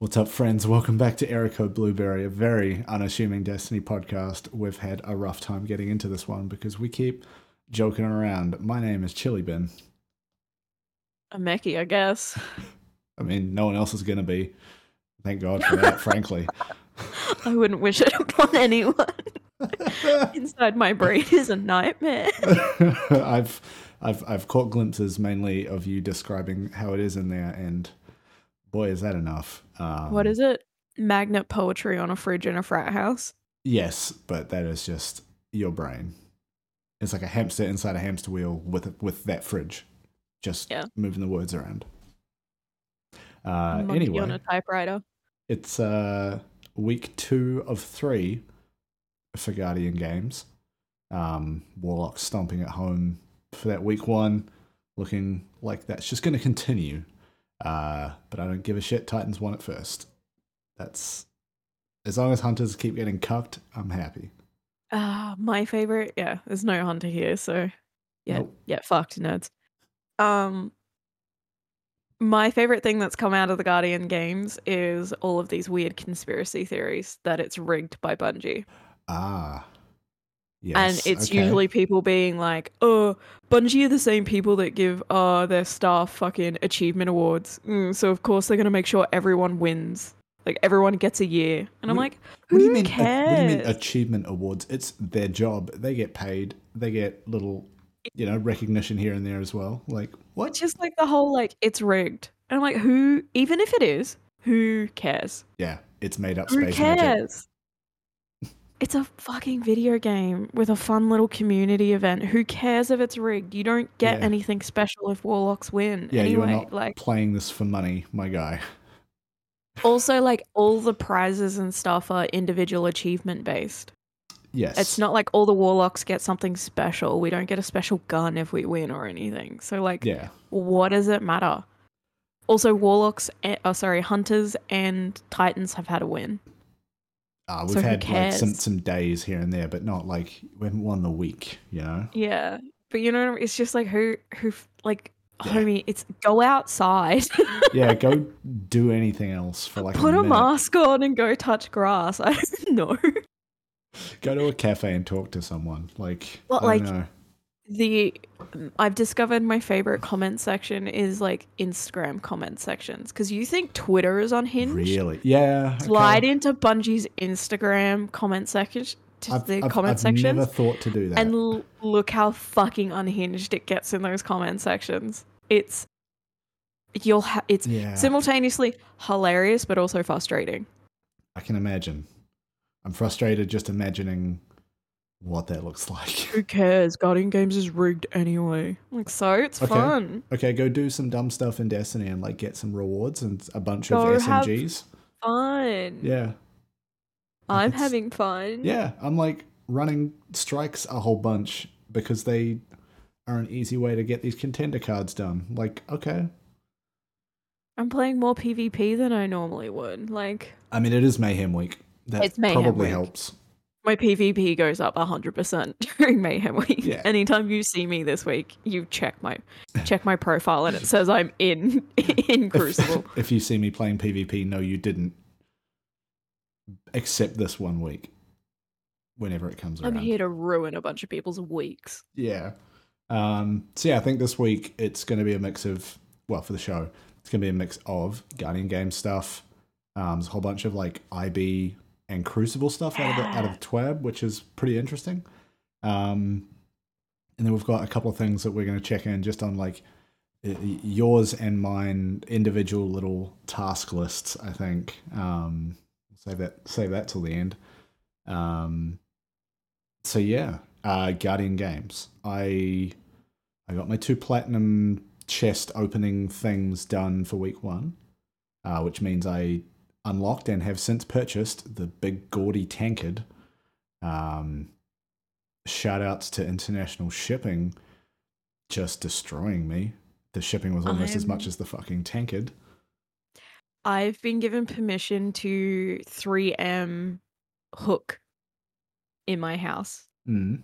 What's up, friends? Welcome back to Erico Blueberry, a very unassuming Destiny podcast. We've had a rough time getting into this one because we keep joking around. My name is chillybin. A Meckii, I guess. I mean, no one else is going to be. Thank God for that, frankly. I wouldn't wish it upon anyone. Inside my brain is a nightmare. I've, I've, I've caught glimpses mainly of you describing how it is in there, and boy, is that enough. Um, what is it? Magnet poetry on a fridge in a frat house? Yes, but that is just your brain. It's like a hamster inside a hamster wheel with with that fridge, just Yeah. moving the words around. Uh, Monkey anyway, on a typewriter. it's uh, week two of three for Guardian Games. Um, Warlock stomping at home for that week one, looking like that's just going to continue. Uh, but I don't give a shit. Titans won it first. That's as long as hunters keep getting cuffed, I'm happy. Ah, my favorite. Yeah, there's no hunter here, so yeah, Nope. yeah, fucked nerds. Um, my favorite thing that's come out of the Guardian games is all of these weird conspiracy theories that it's rigged by Bungie. Ah. Yes. and it's okay. usually people being like, "Oh, Bungie are the same people that give uh their staff fucking achievement awards, mm, so of course they're gonna make sure everyone wins, like everyone gets a year." And I'm What- like, What "Who do you mean? cares?" What do you mean achievement awards? It's their job. They get paid. They get little, you know, recognition here and there as well. Like what? Just like the whole like it's rigged, and I'm like, "Who? Even if it is, who cares? Yeah, it's made up Who space magic. Cares?" It's a fucking video game with a fun little community event. Who cares if it's rigged? You don't get Yeah. anything special if Warlocks win. Yeah, you're not like playing this for money, my guy. also like all the prizes and stuff are individual achievement based. Yes, It's not like all the warlocks get something special. We don't get a special gun if we win or anything. So like Yeah, what does it matter? Also warlocks eh, oh sorry, hunters and titans have had a win. Uh, we've So had like some some days here and there, but not like we haven't won the week. You know. Yeah. But you know it's just like who who like Yeah. homie, it's go outside. Yeah, go do anything else for like Put a, a mask on and go touch grass. I don't know. Go to a cafe and talk to someone. Like, don't like, know. The I've discovered my favorite comment section is like Instagram comment sections because you think Twitter is unhinged. Really? Yeah. okay. Slide into Bungie's Instagram comment section, to I've, the I've- comment I've sections, never thought to do that. and l- look how fucking unhinged it gets in those comment sections. It's you'll ha- it's yeah, simultaneously hilarious but also frustrating. I can imagine. I'm frustrated just imagining what that looks like. Who cares? Guardian Games is rigged anyway. Like so, it's Okay. fun. okay, go do some dumb stuff in Destiny and like get some rewards and a bunch Go of SMGs. Fun. Yeah, I'm it's- having fun. yeah. I'm like running strikes a whole bunch because they are an easy way to get these contender cards done. Like, okay. I'm playing more PvP than I normally would. Like I mean, it is Mayhem Week. That It's Mayhem probably Week. helps. My PvP goes up 100% during Mayhem week. Yeah. Anytime you see me this week, you check my check my profile and it says I'm in in Crucible. If, if you see me playing PvP, no, you didn't. Except this one week. Whenever it comes around. I'm here to ruin a bunch of people's weeks. Yeah. Um, so yeah, I think this week it's going to be a mix of well for the show, it's going to be a mix of Guardian game stuff. Um, there's a whole bunch of like IB and Crucible stuff out of the out of the TWAB, which is pretty interesting. Um, and then we've got a couple of things that we're going to check in just on like yours and mine individual little task lists. I think um, save that save that till the end. Um, so yeah, uh, Guardian Games. I I got my two platinum chest opening things done for week one, uh, which means I unlocked and have since purchased the big gaudy tankard. Um, shout outs to international shipping, just destroying me. The shipping was almost as much I'm- as the fucking tankard. I've been given permission to 3M hook in my house. Mm.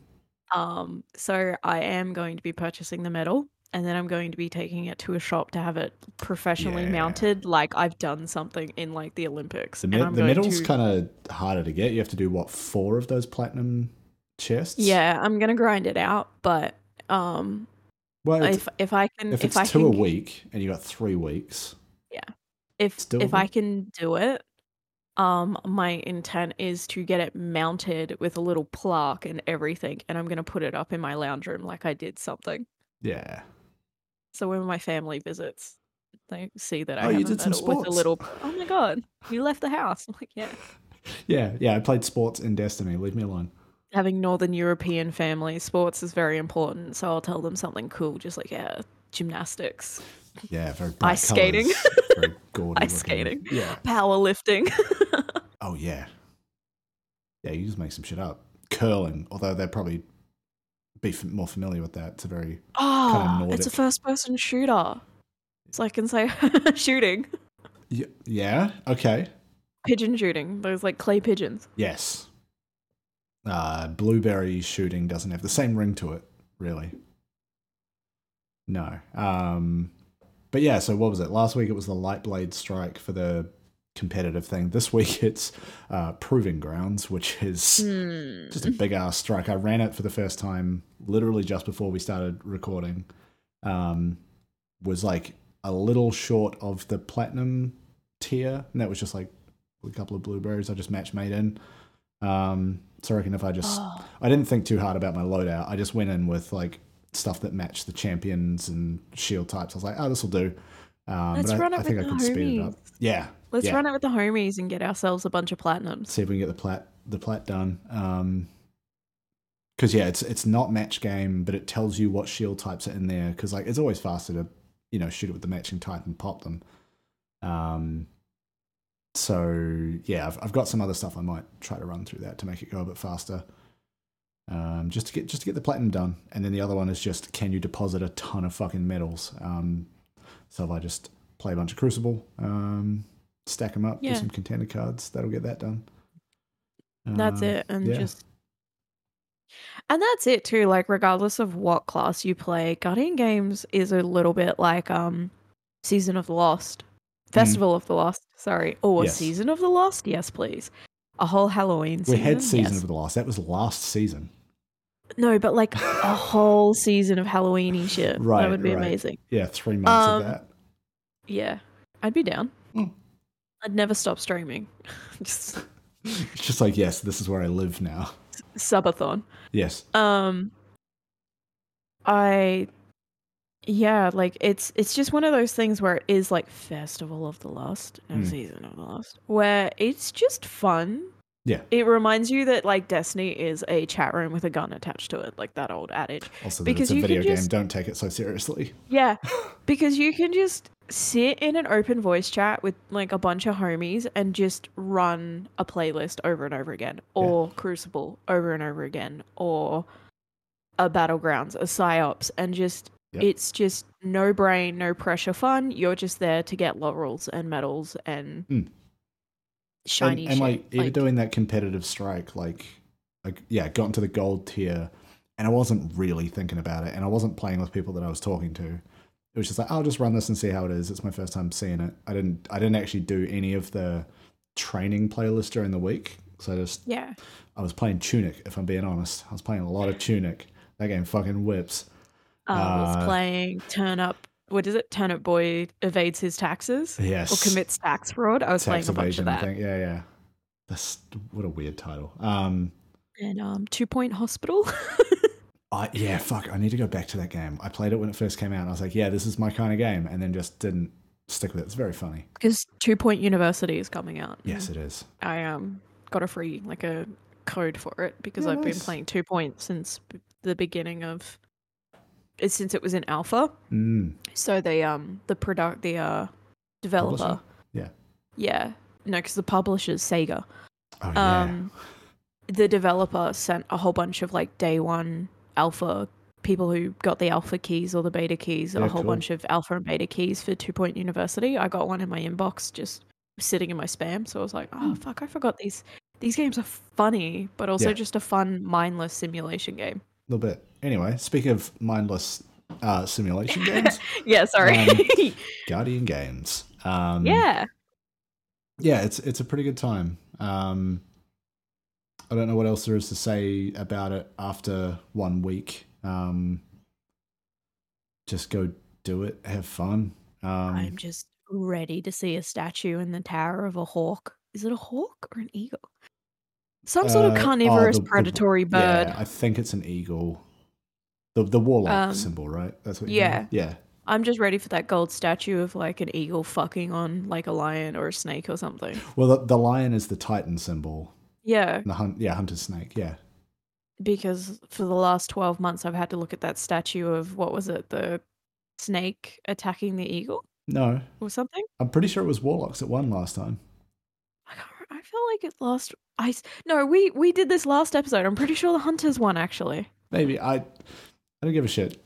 Um, so I am going to be purchasing the metal and then I'm going to be taking it to a shop to have it professionally Yeah. mounted, like I've done something in like the Olympics. The, and the medal's to- kind of harder to get. You have to do what four of those platinum chests? Yeah, I'm gonna grind it out, but um, Well, if if I can if if, it's I two can a week and you got three weeks, yeah. if Still if I can do it, um, my intent is to get it mounted with a little plaque and everything, and I'm gonna put it up in my lounge room like I did something. yeah. So when my family visits, they see that I Oh, you did some with a little. Oh my god, you left the house! I'm like, yeah. Yeah, yeah. I played sports in Destiny. Leave me alone. Having Northern European family, sports is very important. So I'll tell them something cool, just like yeah, gymnastics, Yeah, very Ice skating. very gaudy Ice looking. skating. Yeah. powerlifting. Oh yeah. Yeah, you just make some shit up. Curling, although they're probably be f- more familiar with that. It's a very Oh, it's Nordic. a first-person shooter. So I can say shooting, Y- yeah. Okay. pigeon shooting. Those like clay pigeons. Yes. Uh, blueberry shooting doesn't have the same ring to it, really. No. Um, but yeah, so what was it? Last week it was the light blade strike for the competitive thing. This week it's uh, proving grounds, which is Hmm. just a big ass strike. I ran it for the first time literally just before we started recording. Um, was like a little short of the platinum tier, and that was just like a couple of blueberries I just match made in. Um, so I reckon if I just Oh, I didn't think too hard about my loadout. I just went in with like stuff that matched the champions and shield types. I was like, oh, this will do. Um, Let's run I, it I think I with could the speed it up. homies. Yeah, Let's yeah. run it with the homies and get ourselves a bunch of platinums. see if we can get the plat the plat done. Um 'cause because yeah, it's it's not match game, but it tells you what shield types are in there. Because like it's always faster to you know shoot it with the matching type and pop them. Um, so yeah, I've I've got some other stuff I might try to run through that to make it go a bit faster. Um, just to get just to get the platinum done, and then the other one is just can you deposit a ton of fucking medals? Um, so if I just play a bunch of Crucible, um, stack them up, Yeah. do some contender cards, that'll get that done. That's Um, it. And yeah. just And that's it too. Like regardless of what class you play, Guardian Games is a little bit like um Season of the Lost. Festival of the Lost, sorry. Or Mm. Yes. Season of the Lost? Yes, please. A whole Halloween Season? We had season yes. of the lost. That was last season. No, but like a whole season of Halloweeny shit. Right, That would be right. amazing. Yeah, three months Um, of that. Yeah. I'd be down. Mm. I'd never stop streaming. Just It's just like yes, this is where I live now. subathon. Yes. Um I yeah, like it's it's just one of those things where it is like Festival of the Lost, no Mm. Season of the Lost, where it's just fun. Yeah. It reminds you that like Destiny is a chat room with a gun attached to it, like that old adage. Also, that Because it's a you can video game. just- Don't take it so seriously. Yeah, because you can just sit in an open voice chat with like a bunch of homies and just run a playlist over and over again, or Crucible over and over again, or a Battlegrounds, a PsiOps, and just Yep. it's just no brain, no pressure fun. You're just there to get laurels and medals and Mm. Shiny and, and like shit. even Like, doing that competitive strike, like, like yeah, got into the gold tier, and I wasn't really thinking about it, and I wasn't playing with people that I was talking to. It was just like I'll just run this and see how it is. It's my first time seeing it. I didn't I didn't actually do any of the training playlist during the week, so I just yeah, I was playing Tunic. If I'm being honest, I was playing a lot of Tunic. That game fucking whips. I was Uh, playing Turn Up. What is it? Turnip Boy evades his taxes Yes, or commits tax fraud. I was tax playing a bunch of evasion. That. Yeah, yeah. That's what a weird title. Um, and um two point hospital I yeah, fuck. I need to go back to that game. I played it when it first came out. and I was like, yeah, this is my kind of game, and then just didn't stick with it. It's very funny. because two point university is coming out Yes, it is. i um got a free like a code for it because Yeah, i've been playing two point since the beginning of since it was in alpha Mm, so they um the product the uh developer Publisher? Yeah. yeah no because the publisher's sega oh yeah. um the developer sent a whole bunch of like day one alpha people who got the alpha keys or the beta keys Yeah, a whole cool. bunch of alpha and beta keys for two point university i got one in my inbox just sitting in my spam so i was like oh fuck i forgot these these games are funny but also. Yeah. just a fun mindless simulation game a little bit. Anyway, speaking of mindless uh, simulation games, yeah, sorry. Um, Guardian games. Um, yeah. yeah, it's it's a pretty good time. Um, I don't know what else there is to say about it after one week. Um, just go do it, have fun. Um, I'm just ready to see a statue in the tower of a hawk. Is it a hawk or an eagle? Some sort Uh, of oh, carnivorous the- the- predatory bird. Yeah, I think it's an eagle. The the warlock Um, symbol, right? That's what. You yeah. mean? yeah. I'm just ready for that gold statue of like an eagle fucking on like a lion or a snake or something. Well, the, the lion is the Titan symbol. Yeah, The hunt, yeah, hunter snake. Yeah. because for the last 12 months I've had to look at that statue of what was it, the snake attacking the eagle No, or something? I'm pretty sure it was warlocks that won last time. I can't I feel like it lost I No, we we did this last episode. I'm pretty sure the hunters won actually. Maybe I. I don't give a shit.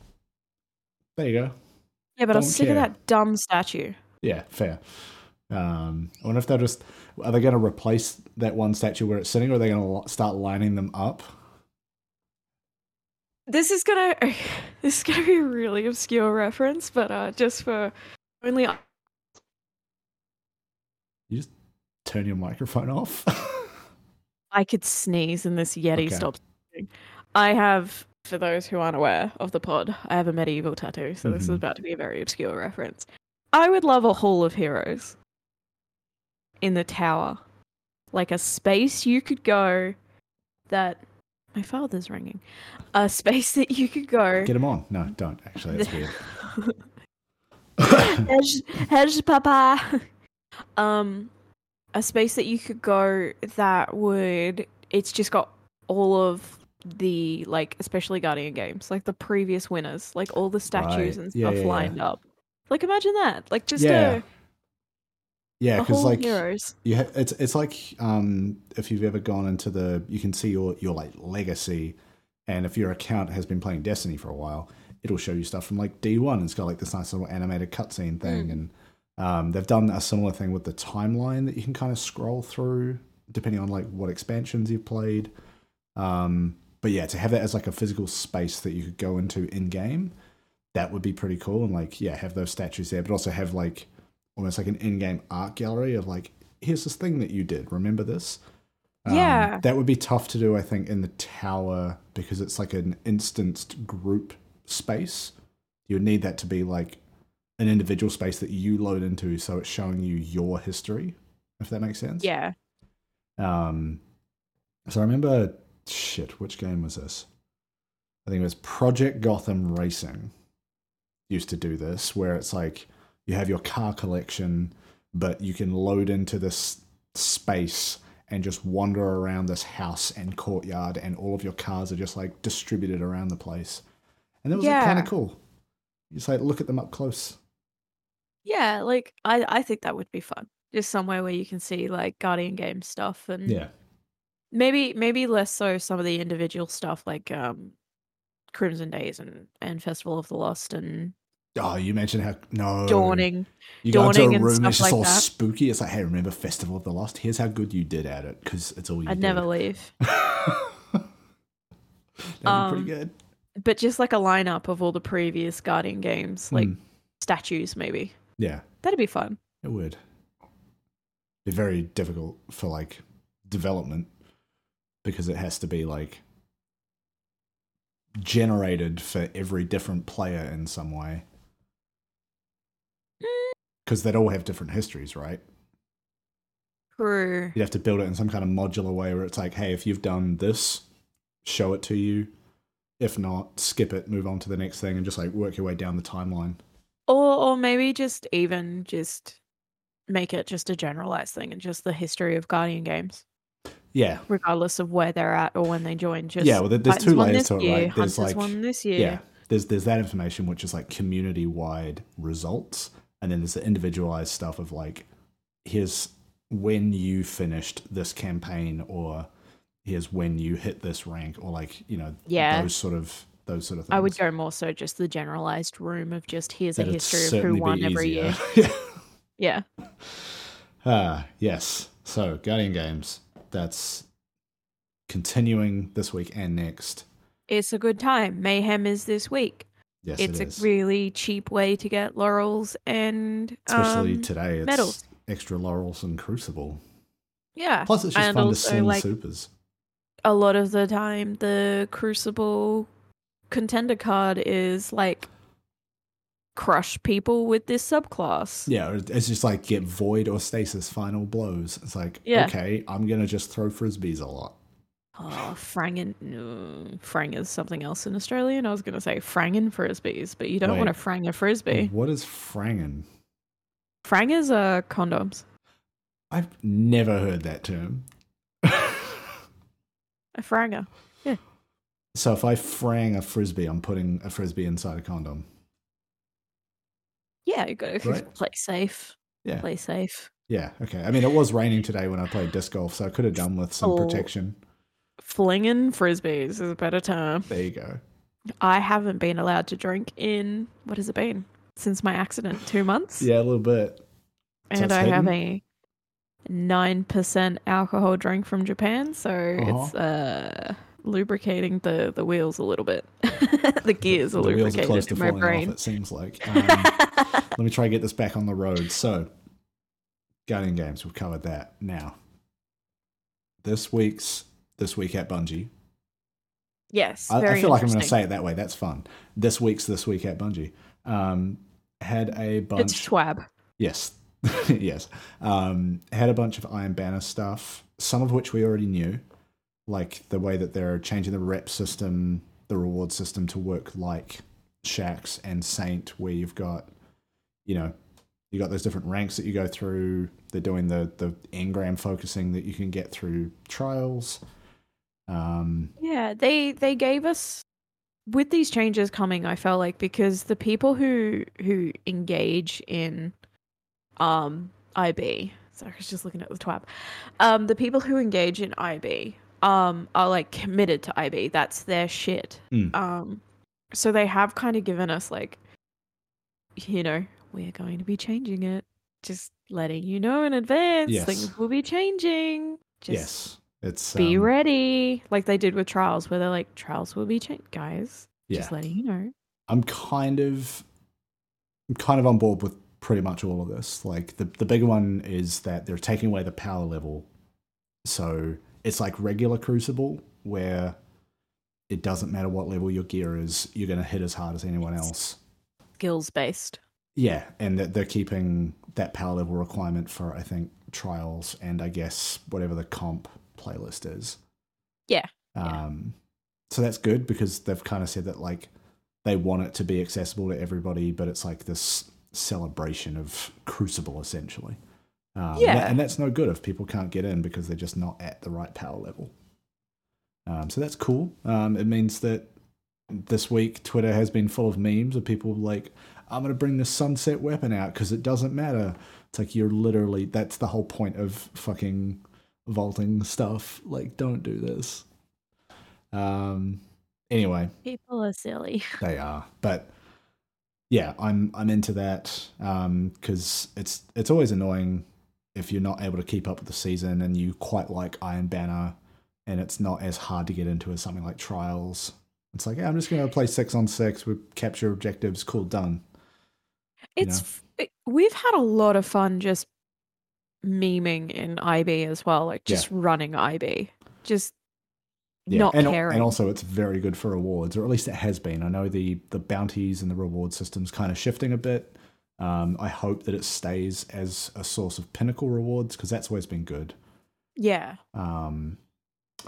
There you go. Yeah, but I'm sick of that dumb statue. Yeah, fair. Um, I wonder if they're just are they going to replace that one statue where it's sitting, or are they going to start lining them up? This is gonna this is gonna be a really obscure reference, but uh just for only You just turn your microphone off. I could sneeze and this Yeti Okay. stops. I have, for those who aren't aware of the pod, I have a medieval tattoo, so this is Mhm. about to be a very obscure reference. I would love a Hall of Heroes in the tower. Like a space you could go that. My father's ringing. A space that you could go. Get him on. No, don't. Actually, that's weird. Hedge, hedge, papa. Um, a space that you could go that would. It's just got all of the like, especially Guardian games, like the previous winners, like all the statues Right. and stuff yeah, yeah. lined up. Like, imagine that. Like, just Yeah. a, yeah, because like heroes. you ha- it's it's like um if you've ever gone into the you can see your your like legacy and if your account has been playing destiny for a while it'll show you stuff from like d1 it's got like this nice little animated cutscene thing Mm. and um, they've done a similar thing with the timeline that you can kind of scroll through depending on like what expansions you've played um, but yeah to have that as like a physical space that you could go into in game that would be pretty cool. And like yeah have those statues there but also have like almost like an in-game art gallery of like here's this thing that you did. Remember this? Um, Yeah. that would be tough to do i think in the tower because it's like an instanced group space. You would need that to be like an individual space that you load into so it's showing you your history if that makes sense. Yeah. um, so I remember, shit, which game was this? I think it was Project Gotham Racing. Used to do this, where it's like you have your car collection, but you can load into this space and just wander around this house and courtyard, and all of your cars are just like distributed around the place. And that was like, kind of cool. You just like look at them up close. Yeah. Like, I, I think that would be fun. Just somewhere where you can see like Guardian game stuff and Yeah. Maybe maybe less so some of the individual stuff like um Crimson Days and and Festival of the Lost and Oh, you mentioned how no Dawning. You go into Dawning a and room, stuff it's just like all that. spooky. It's like, hey, remember Festival of the Lost? Here's how good you did at it, because it's all you I'd did. never leave. That'd be Um, pretty good. But just like a lineup of all the previous Guardian games, like Hmm. statues maybe. Yeah, That'd be fun. it would. Be very difficult for like development because it has to be like generated for every different player in some way. Mm. Because they'd all have different histories, right? True. You'd have to build it in some kind of modular way where it's like, hey, if you've done this, show it to you. If not, skip it, move on to the next thing, and just like work your way down the timeline. Or or maybe just even just make it just a generalized thing and just the history of Guardian games, Yeah, regardless of where they're at or when they join. Just Yeah, well, there's Titans two layers to it, year, right? There's, Hunters like- won this yeah. There's there's that information which is like community wide results, and then there's the individualized stuff of like, here's when you finished this campaign, or here's when you hit this rank, or like you know, Yeah. those sort of those sort of things. I would go more so just the generalized room of just here's a That'd history of who won every year. yeah. Yeah. Ah, yes. So, Guardian Games. That's continuing this week and next. It's a good time. Mayhem is this week. Yes, it's it a really cheap way to get laurels and Especially um, today, it's medals. extra laurels and crucible. yeah. Plus, it's just and fun to also, sing like, supers. a lot of the time the crucible contender card is like crush people with this subclass Yeah, it's just like get void or stasis final blows. It's like, Yeah. okay, I'm gonna just throw frisbees a lot. oh frangen no mm, frang is something else in australian i was going to say frangen frisbees but you don't want to frang a frisbee What is frangin? frangers are uh, condoms I've never heard that term. a franger Yeah. so if I frang a frisbee, I'm putting a frisbee inside a condom. Yeah you got to Right. play safe Yeah. play safe Yeah, okay. I mean, it was raining today when I played disc golf, so I could have done with some Oh. protection. flinging frisbees is a better term There you go. i haven't been allowed to drink in what has it been since my accident two months Yeah, a little bit. So and I have a nine percent alcohol drink from Japan, so Uh-huh. it's uh lubricating the the wheels a little bit. the gears are the wheels are close to falling brain. off, it seems like. Um, let me try to get this back on the road. So, Guardian Games, we've covered that. Now, this week's this week at Bungie. yes, I, I feel like I'm going to say it that way. That's fun. This week's this week at Bungie um, had a bunch. it's twab. Yes. yes. Um, had a bunch of Iron Banner stuff, some of which we already knew, like the way that they're changing the rep system, the reward system to work like Shax and Saint, where you've got, you know, you got those different ranks that you go through. They're doing the the engram focusing that you can get through trials. Um, Yeah, they they gave us with these changes coming. I felt like because the people who who engage in um IB, sorry, I was just looking at the twab. Um, the people who engage in IB um are like committed to IB. That's their shit. Mm. Um, so they have kind of given us like, you know, we're going to be changing it. Just letting you know in advance, Yes. things will be changing. Just yes, it's be um, ready, like they did with trials, where they're like, trials will be changed, guys. Yeah, Just letting you know. I'm kind of I'm kind of on board with pretty much all of this. Like the the big one is that they're taking away the power level. So it's like regular crucible where it doesn't matter what level your gear is, you're gonna hit as hard as anyone else. Skills based. Yeah, and that they're keeping that power level requirement for I think trials and I guess whatever the comp playlist is. Yeah, yeah. Um so that's good because they've kind of said that like they want it to be accessible to everybody, but it's like this celebration of Crucible essentially. Um, that- Yeah. and that's no good if people can't get in because they're just not at the right power level. Um, so that's cool. Um, it means that this week Twitter has been full of memes of people like, I'm going to bring the sunset weapon out because it doesn't matter. It's like you're literally, that's the whole point of fucking vaulting stuff. Like, don't do this. Um, anyway, People are silly. they are, but yeah, I'm I'm into that because it's it's always annoying if you're not able to keep up with the season and you quite like Iron Banner, and it's not as hard to get into as something like Trials. It's like, yeah, I'm just going to play six on six with capture objectives. Cool, done. You It's f- it- we've had a lot of fun just memeing in IB as well, like Yeah. just running IB, just Yeah, not and, caring. and also it's very good for rewards, or at least it has been. I know the the bounties and the reward system's kind of shifting a bit. Um, I hope that it stays as a source of pinnacle rewards because that's always been good. yeah, um,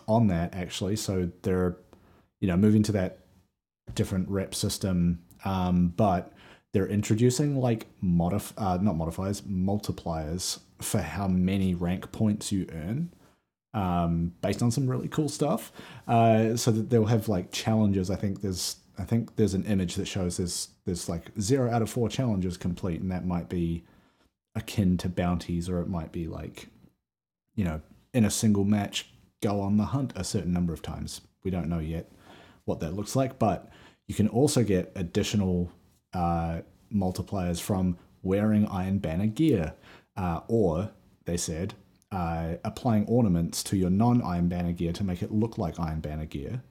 on that actually. So they're, you know, moving to that different rep system, um, but they're introducing like modif uh, not modifiers, multipliers for how many rank points you earn. Um, based on some really cool stuff, uh, so that they'll have like challenges. I think there's, I think there's an image that shows there's, there's like zero out of four challenges complete, and that might be akin to bounties, or it might be like, you know, in a single match, go on the hunt a certain number of times. We don't know yet what that looks like, but you can also get additional uh, multipliers from wearing Iron Banner gear, uh, or they said uh, applying ornaments to your non-Iron Banner gear to make it look like Iron Banner gear.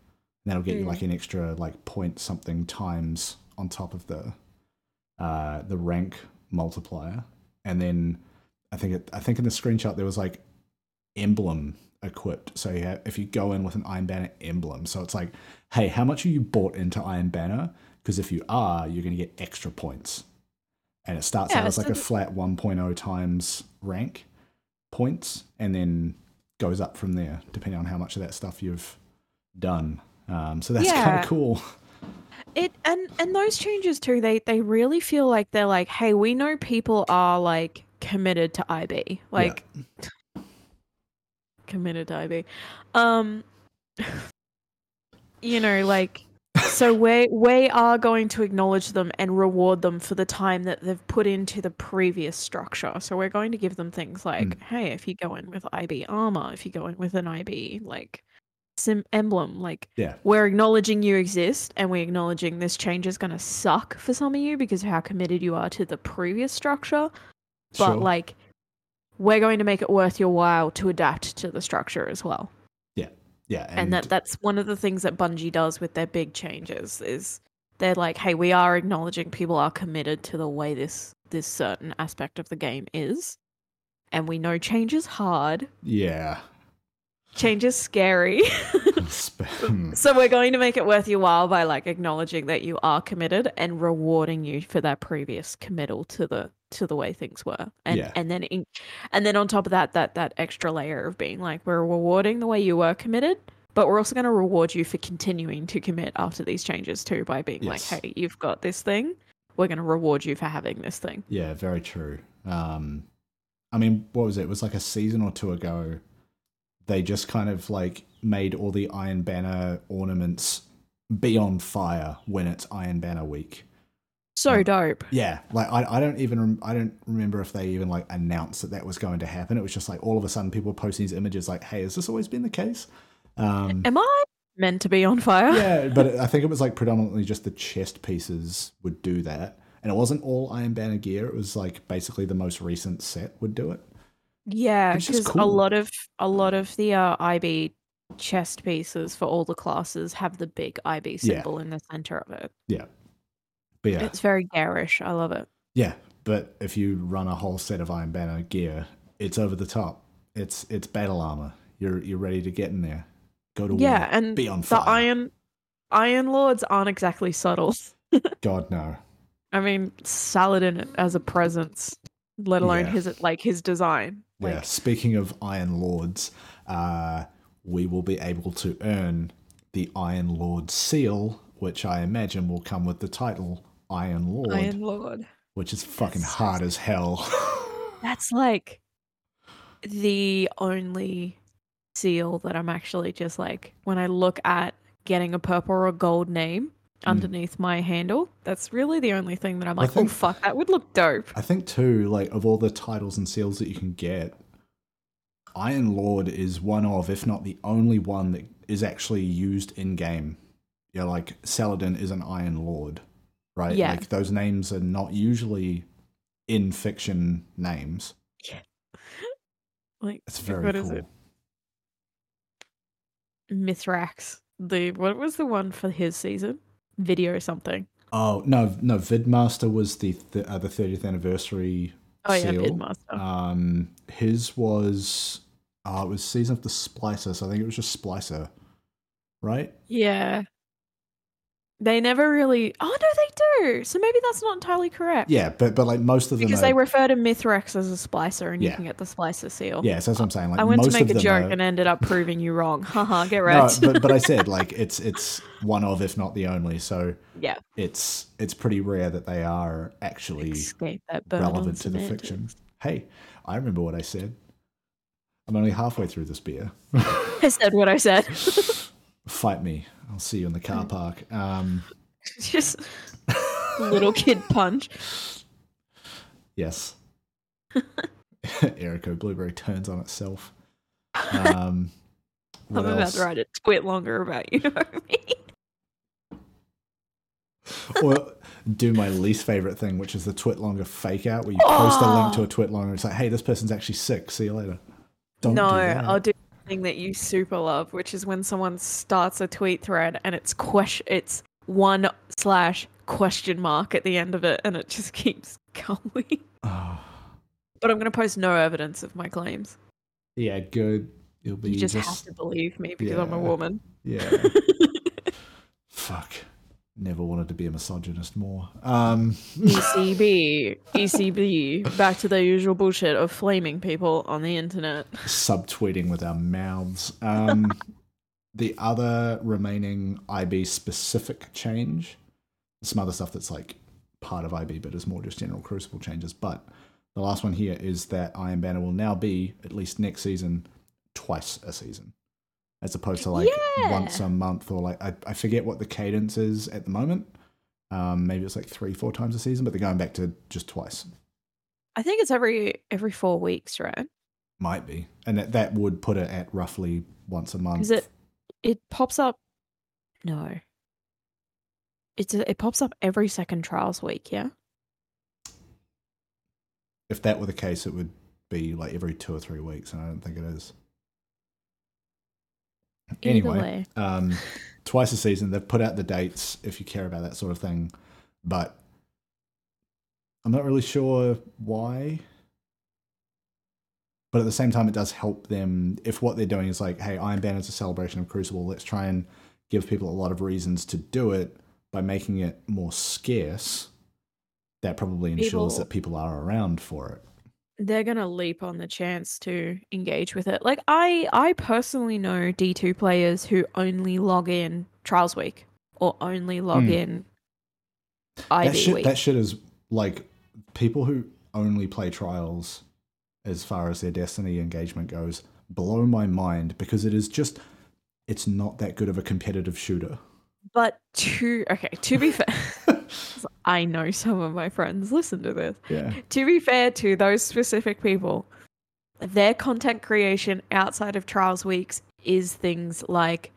That'll get you Mm. like an extra like point something times on top of the uh, the rank multiplier, and then I think it, I think in the screenshot there was like emblem equipped. So yeah, if you go in with an Iron Banner emblem, so it's like, hey, how much are you bought into Iron Banner? Because if you are, you're going to get extra points, and it starts Yeah, out as like a flat 1.0 times rank points, and then goes up from there depending on how much of that stuff you've done. Um, so that's kind of cool. It and and those changes too. They they really feel like they're like, hey, we know people are like committed to IB, like committed to IB. Um, you know, like so we we are going to acknowledge them and reward them for the time that they've put into the previous structure. So we're going to give them things like, Mm. hey, if you go in with IB armor, if you go in with an IB like sim emblem, like Yeah, we're acknowledging you exist and we're acknowledging this change is going to suck for some of you because of how committed you are to the previous structure but sure. like we're going to make it worth your while to adapt to the structure as well Yeah. yeah, and, that that's one of the things that bungie does with their big changes is they're like hey we are acknowledging people are committed to the way this this certain aspect of the game is and we know change is hard yeah. Change is scary. So we're going to make it worth your while by like acknowledging that you are committed and rewarding you for that previous committal to the to the way things were. And Yeah. and then in, and then on top of that that that extra layer of being like we're rewarding the way you were committed, but we're also going to reward you for continuing to commit after these changes too by being Yes. like, "Hey, you've got this thing. We're going to reward you for having this thing." Yeah, very true. Um, I mean, what was it? It was like a season or two ago. They just kind of like made all the Iron Banner ornaments be on fire when it's Iron Banner week. So Um, dope. Yeah, like I, I don't even rem- I don't remember if they even like announced that that was going to happen. It was just like all of a sudden people posting these images like, "Hey, has this always been the case?" Um, Am I meant to be on fire? yeah, but I think it was like predominantly just the chest pieces would do that, and it wasn't all Iron Banner gear. It was like basically the most recent set would do it. Yeah, because a lot of a lot of the uh, IB chest pieces for all the classes have the big IB Yeah. symbol in the center of it. Yeah, but yeah, It's very garish. I love it. yeah. But if you run a whole set of Iron Banner gear, it's over the top. It's it's battle armor. You're you're ready to get in there. Go to Yeah, war. and be on fire. the iron Iron Lords aren't exactly subtle. God no. I mean, Saladin as a presence, let alone Yeah. his like his design. Like, yeah. Speaking of Iron Lords, uh, we will be able to earn the Iron Lord seal, which I imagine will come with the title Iron Lord, Iron Lord. which is fucking That's so hard as hell. That's like the only seal that I'm actually just like when I look at getting a purple or a gold name Mm. underneath my handle. That's really the only thing that I'm like, oh, think- oh fuck, that would look dope. I think too, like of all the titles and seals that you can get, Iron Lord is one of, if not the only one that is actually used in game. Yeah, like Saladin is an Iron Lord, right? Yeah. Like those names are not usually in fiction names. Yeah. like It's very what cool. is it? Mithrax. The what was the one for his season? Video or something. Oh no, no, Vidmaster was the th- uh, the thirtieth anniversary. Oh yeah. Vidmaster. Um, his was, uh, it was season of the Splicer. So I think it was just Splicer, right? yeah. They never really Oh no, they do. So maybe that's not entirely correct. Yeah, but but like most of them Because are, they refer to Mithrax as a splicer and you can get the splicer seal. Yeah, so that's what I'm saying. Like I went to make a joke are- and ended up proving you wrong. Haha, get right. no, but but I said like it's it's one of, if not the only. So yeah. it's it's pretty rare that they are actually Escape that burn on relevant to the semantics. fiction. Hey, I remember what I said. I'm only halfway through this beer. I said what I said. Fight me. I'll see you in the car park. Um, Just little kid punch. yes. Erico Blueberry turns on itself. Um, I'm about else? to write a TwitLonger about you know me. or do my least favorite thing, which is the TwitLonger fake out, where you post a link to a TwitLonger. It's like, hey, this person's actually sick. See you later. Don't no, do. I'll do thing that you super love, which is when someone starts a tweet thread and it's question it's one slash question mark at the end of it, and it just keeps going. Oh, But I'm going to post no evidence of my claims. yeah, good. You'll be You just, just, have to believe me because I'm a woman. yeah. Fuck. Never wanted to be a misogynist more. Um, ECB, ECB, back to the usual bullshit of flaming people on the internet. subtweeting with our mouths. Um, the other remaining IB specific change, some other stuff that's like part of IB, but is more just general Crucible changes. But the last one here is that Iron Banner will now be at least next season twice a season, as opposed to like Yeah. once a month or like I, I forget what the cadence is at the moment. Um, maybe it's like three, four times a season, but they're going back to just twice. I think it's every every four weeks, right? Might be, and that, that would put it at roughly once a month. Is it it pops up. No. It's a, it pops up every second trials week, yeah. if that were the case, it would be like every two or three weeks, and I don't think it is. Anyway, um, twice a season. They've put out the dates if you care about that sort of thing, but I'm not really sure why. But at the same time, it does help them if what they're doing is like, hey, Iron Banner is a celebration of Crucible. Let's try and give people a lot of reasons to do it by making it more scarce. That probably ensures People- that people are around for it. They're gonna leap on the chance to engage with it. Like I, I personally know D two players who only log in trials week or only log Hmm. in that shit, week. that shit is like people who only play trials as far as their destiny engagement goes blow my mind because it is just it's not that good of a competitive shooter But to okay, to be fair, I know some of my friends listen to this. yeah To be fair to those specific people, their content creation outside of trials weeks is things like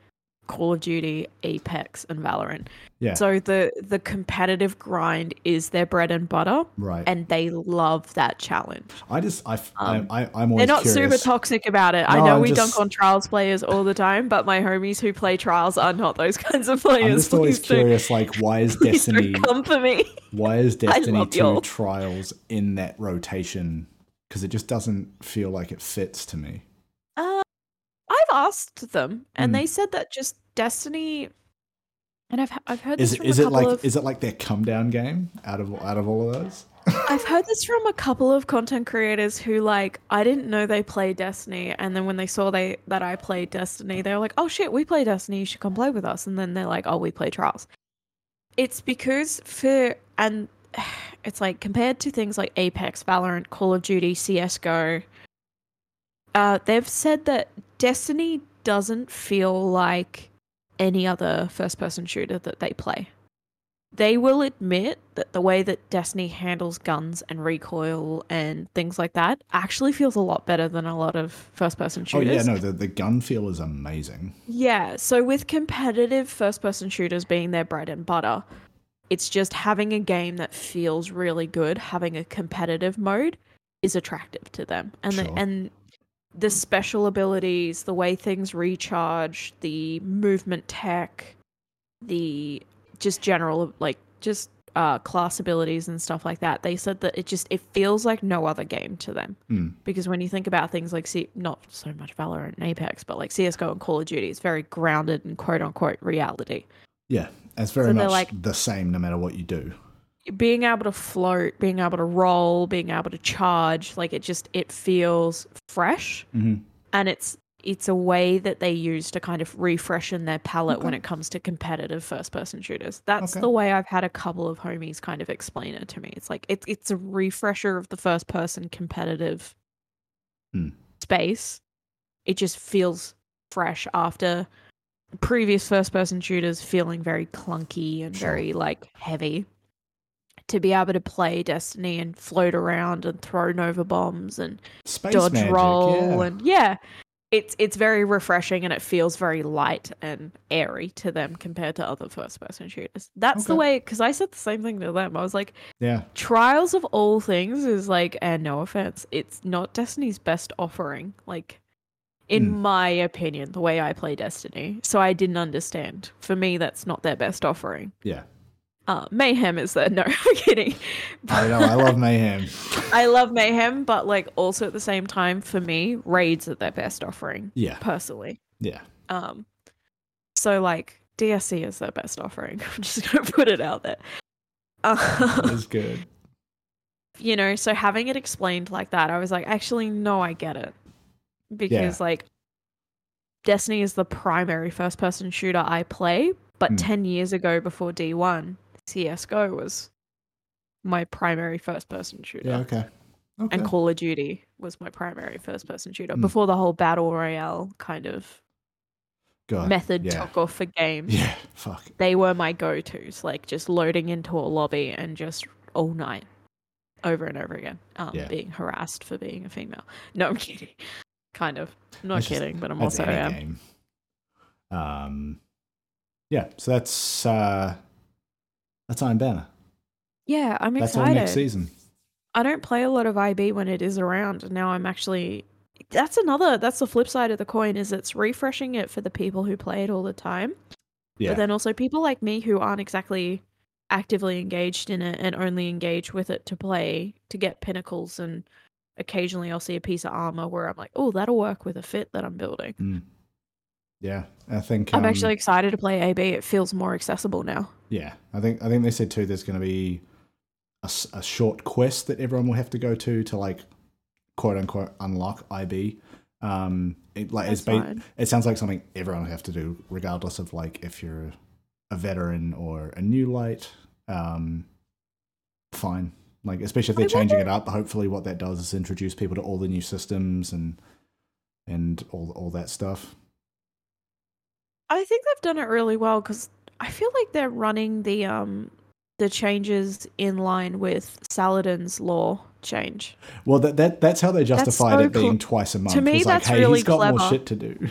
Call of Duty, Apex, and Valorant. yeah So the the competitive grind is their bread and butter, right and they love that challenge. i just I, Um, I, I i'm always They're not super toxic about it. I know I'm we just- dunk on trials players all the time, but my homies who play trials are not those kinds of players. i'm just always do- curious like why is please destiny come for me. why is destiny 2 y'all. trials in that rotation because it just doesn't feel like it fits to me asked them, and Hmm. they said that just Destiny. And I've I've heard this is it from is a it like of is it like their come down game out of out of all of those I've heard this from a couple of content creators who like I didn't know they played Destiny, and then when they saw they that I played Destiny, they were like, "Oh shit, we play Destiny. You should come play with us." And then they're like, "Oh, we play Trials." It's because for and it's like compared to things like Apex, Valorant, Call of Duty, CS:GO. Uh, they've said that Destiny doesn't feel like any other first-person shooter that they play they will admit that the way that Destiny handles guns and recoil and things like that actually feels a lot better than a lot of first person shooters. oh yeah no the, the gun feel is amazing Yeah, so with competitive first person shooters being their bread and butter, it's just having a game that feels really good, having a competitive mode is attractive to them. And the, and the special abilities, the way things recharge, the movement tech, the just general like just uh class abilities and stuff like that. They said that it just it feels like no other game to them Hmm. because when you think about things like C- not so much Valorant and Apex, but like CS:GO and Call of Duty, it's very grounded in quote unquote reality. Yeah, it's very So much like- the same no matter what you do. Being able to float, being able to roll, being able to charge, like it just it feels fresh, Mm-hmm. and it's it's a way that they use to kind of refreshen their palette when it comes to competitive first person shooters. That's Okay. the way I've had a couple of homies kind of explain it to me. It's like it's it's a refresher of the first person competitive Hmm. space. It just feels fresh after previous first person shooters feeling very clunky and Sure. very like heavy. To be able to play Destiny and float around and throw Nova bombs and Space dodge magic, roll yeah. and yeah it's it's very refreshing and it feels very light and airy to them compared to other first person shooters that's the way because i said the same thing to them i was like yeah, trials of all things is like and no offense it's not destiny's best offering like in Hmm. my opinion, the way I play Destiny. So I didn't understand. For me, that's not their best offering. Yeah. Uh, Mayhem is there. No, I'm kidding. I know. I love mayhem. I love Mayhem, but like also at the same time, for me, raids are their best offering Yeah. personally. Yeah. Um, so like DSC is their best offering. I'm just gonna put it out there. That Um, is good. you know, so having it explained like that, I was like, actually, no, I get it. Because like Destiny is the primary first person shooter I play, but Hmm. 10 years ago before D1, CSGO was my primary first person shooter. Yeah. Okay. Okay. And Call of Duty was my primary first person shooter Hmm. before the whole battle royale kind of God. method yeah. took off for games. Yeah. Fuck. They were my go tos, like just loading into a lobby and just all night over and over again, um, Yeah. being harassed for being a female. No, I'm kidding. Kind of. Not That's just- kidding, but I'm also any game. Um. Yeah. So that's uh. That's Iron Banner. Yeah, I'm excited. That's next season. I don't play a lot of IB when it is around. Now I'm actually. That's another. That's the flip side of the coin. Is it's refreshing it for the people who play it all the time, Yeah. but then also people like me who aren't exactly actively engaged in it and only engage with it to play to get pinnacles and occasionally I'll see a piece of armor where I'm like, oh, that'll work with a fit that I'm building. Mm. Yeah. I think. I'm um, actually excited to play IB. It feels more accessible now. Yeah, I think I think they said too. There's going to be a short quest that everyone will have to go to to like quote unquote unlock IB. Um, it, like it's That's ba- fine. it sounds like something everyone will have to do, regardless of like if you're a veteran or a new light. Um, fine, like especially if they're I changing wonder- it up. Hopefully, what that does is introduce people to all the new systems and and all all that stuff. I think they've done it really well because I feel like they're running the um the changes in line with Saladin's lore change. Well, that, that that's how they justified so it being cl- twice a month. to me, It's like, that's hey, really he's got more clever. shit to do.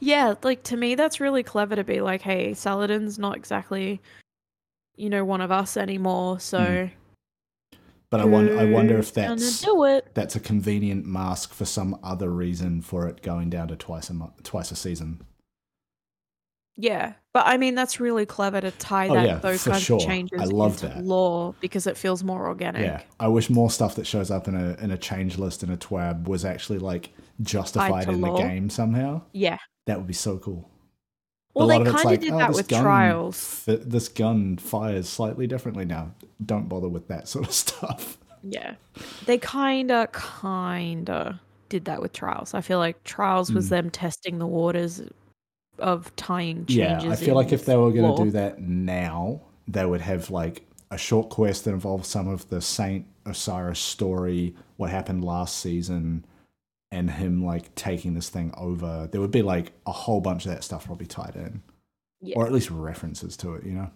Yeah, like to me that's really clever to be like, hey, Saladin's not exactly you know one of us anymore, so Mhm. But I wonder, I wonder if that's that's a convenient mask for some other reason for it going down to twice a month, twice a season. Yeah, but I mean that's really clever to tie Oh, that yeah, those for kinds sure. of changes I love into that. law because it feels more organic. Yeah, I wish more stuff that shows up in a in a change list in a TWAB was actually like justified to in the law. game somehow. Yeah. That would be so cool. Well, a they lot of it's kind of like, did oh, that this with gun trials. fi- this gun fires slightly differently now. Don't bother with that sort of stuff. Yeah. They kinda kinda did that with trials. I feel like trials was Mm. them testing the waters of tying changes. Yeah. I feel like if they were going to do that now, they would have like a short quest that involves some of the Saint Osiris story, what happened last season, and him like taking this thing over. There would be like a whole bunch of that stuff probably tied in, Yeah. or at least references to it. You know?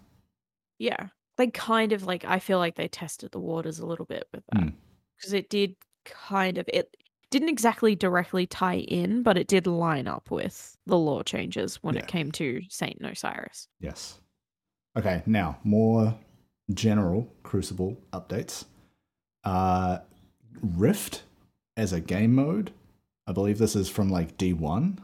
Yeah. They kind of like I feel like they tested the waters a little bit with that. Mm. Because it did kind of it didn't exactly directly tie in, but it did line up with the law changes when Yeah. it came to Saint Osiris. Yes. Okay, now more general Crucible updates. Uh, Rift as a game mode. I believe this is from like D1.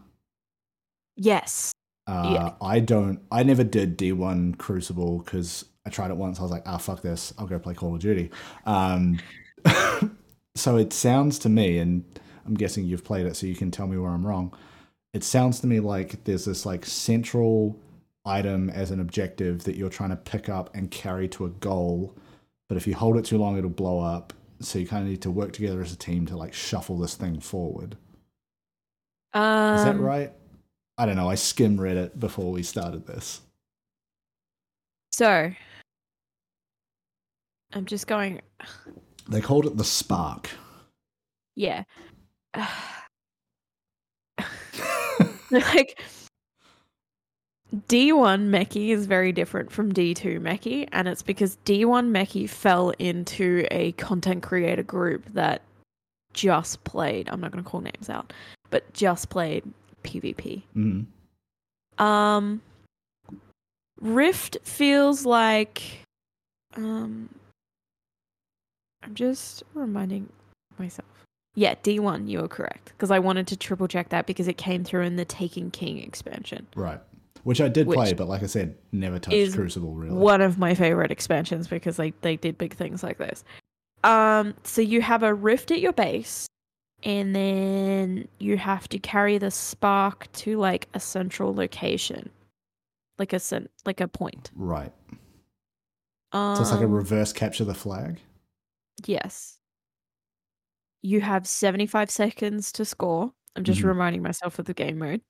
Yes. Uh, Yeah. I don't. I never did D1 Crucible because I tried it once. I was like, ah, fuck this. I'll go play Call of Duty. Um, so it sounds to me, and I'm guessing you've played it, so you can tell me where I'm wrong. It sounds to me like there's this like central item as an objective that you're trying to pick up and carry to a goal. But if you hold it too long, it'll blow up. So you kind of need to work together as a team to like shuffle this thing forward. Um, Is that right? I don't know. I skim read it before we started this. So I'm just going They called it the Spark. yeah. like D1 Meckii is very different from D2 Meckii, and it's because D1 Meckii fell into a content creator group that just played, I'm not going to call names out, but just played PvP. Mm. Um Rift feels like um I'm just reminding myself. Yeah, D1, you were correct. Because I wanted to triple check that because it came through in the Taken King expansion. Right. Which I did Which play, but like I said, never touched Crucible really. One of my favorite expansions because they, they did big things like this. Um, so you have a rift at your base, and then you have to carry the spark to like a central location. Like a cent- like a point. Right. Um, So it's like a reverse capture the flag. Yes. You have 75 seconds to score. I'm just Mhm. reminding myself of the game mode.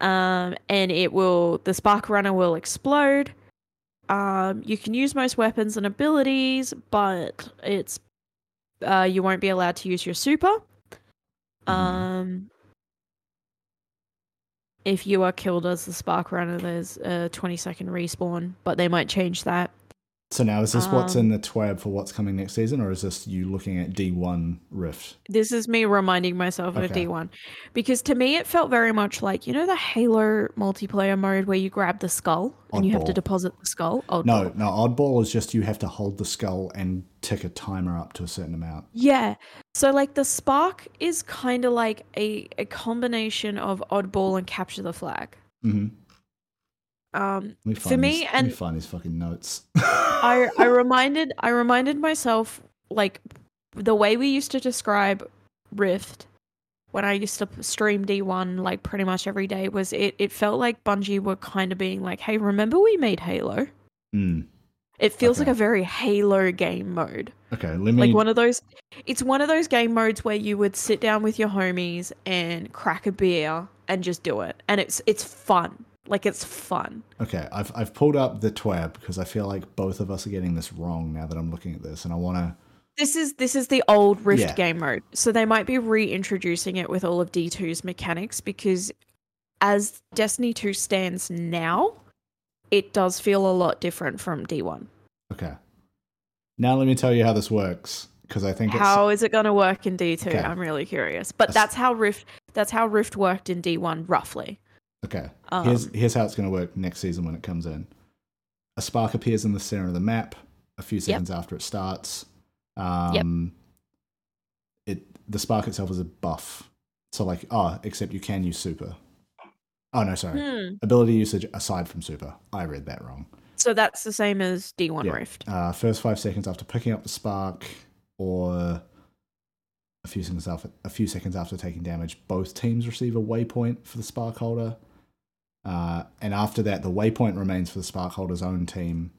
Um, and it will, the spark runner will explode. Um, you can use most weapons and abilities, but it's, uh, you won't be allowed to use your super. Mhm. Um, if you are killed as the spark runner, there's a 20 second respawn, but they might change that. So now is this what's in Um, the TWAB for what's coming next season, or is this you looking at D1 Rift? This is me reminding myself of D1 because to me it felt very much like you know the Halo multiplayer mode where you grab the skull and you have to deposit the skull. Oh No, no. Oddball is just you have to hold the skull and tick a timer up to a certain amount. Yeah. So like the spark is kind of like a a combination of oddball and capture the flag. hmm Um me For me, these, let and- me find these fucking notes. I I reminded I reminded myself like the way we used to describe Rift when I used to stream D1 like pretty much every day was it it felt like Bungie were kind of being like, "Hey, remember we made Halo?" Mm. It feels Okay. like a very Halo game mode. Okay, let me. Like one of those it's one of those game modes where you would sit down with your homies and crack a beer and just do it. And it's it's fun. Like it's fun. Okay, I've I've pulled up the TWAB because I feel like both of us are getting this wrong now that I'm looking at this, and I want to. This is this is the old Rift Yeah. game mode. So they might be reintroducing it with all of D2's mechanics because as Destiny 2 stands now, it does feel a lot different from D1. Okay. Now let me tell you how this works because I think it's How is it going to work in D2? Okay. I'm really curious. But That's- that's how Rift that's how Rift worked in D1 roughly. Okay. Um, here's here's how it's going to work next season when it comes in. A spark appears in the center of the map a few seconds after it starts. Um, It the spark itself is a buff, so like oh, except you can use super. Oh no, sorry. hmm. Ability usage aside from super. I read that wrong. So that's the same as D1 Yeah. Rift. Uh, first five seconds after picking up the spark, or a few seconds after a few seconds after taking damage, both teams receive a waypoint for the spark holder. Uh, and after that, the waypoint remains for the spark holder's own team.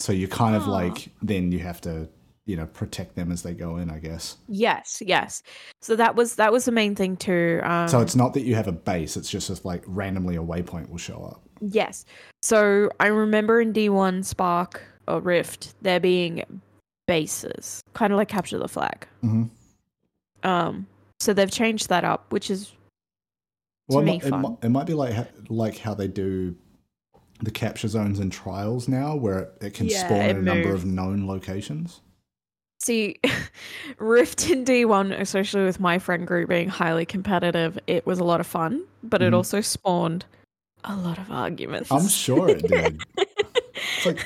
So you kind of Ah. like then you have to you know protect them as they go in, I guess. Yes, yes. So that was that was the main thing too. Um, so it's not that you have a base; it's just like randomly a waypoint will show up. Yes. So I remember in D1 Spark or Rift there being bases, kind of like capture the flag. Mm-hmm. Um, so they've changed that up, which is Well, it, me might, it, it might be like like how they do the capture zones in trials now, where it, it can Yeah, spawn it in a number of known locations. see Rift in D1, especially with my friend group being highly competitive, it was a lot of fun, but it Mhm. also spawned a lot of arguments. I'm sure it did. Like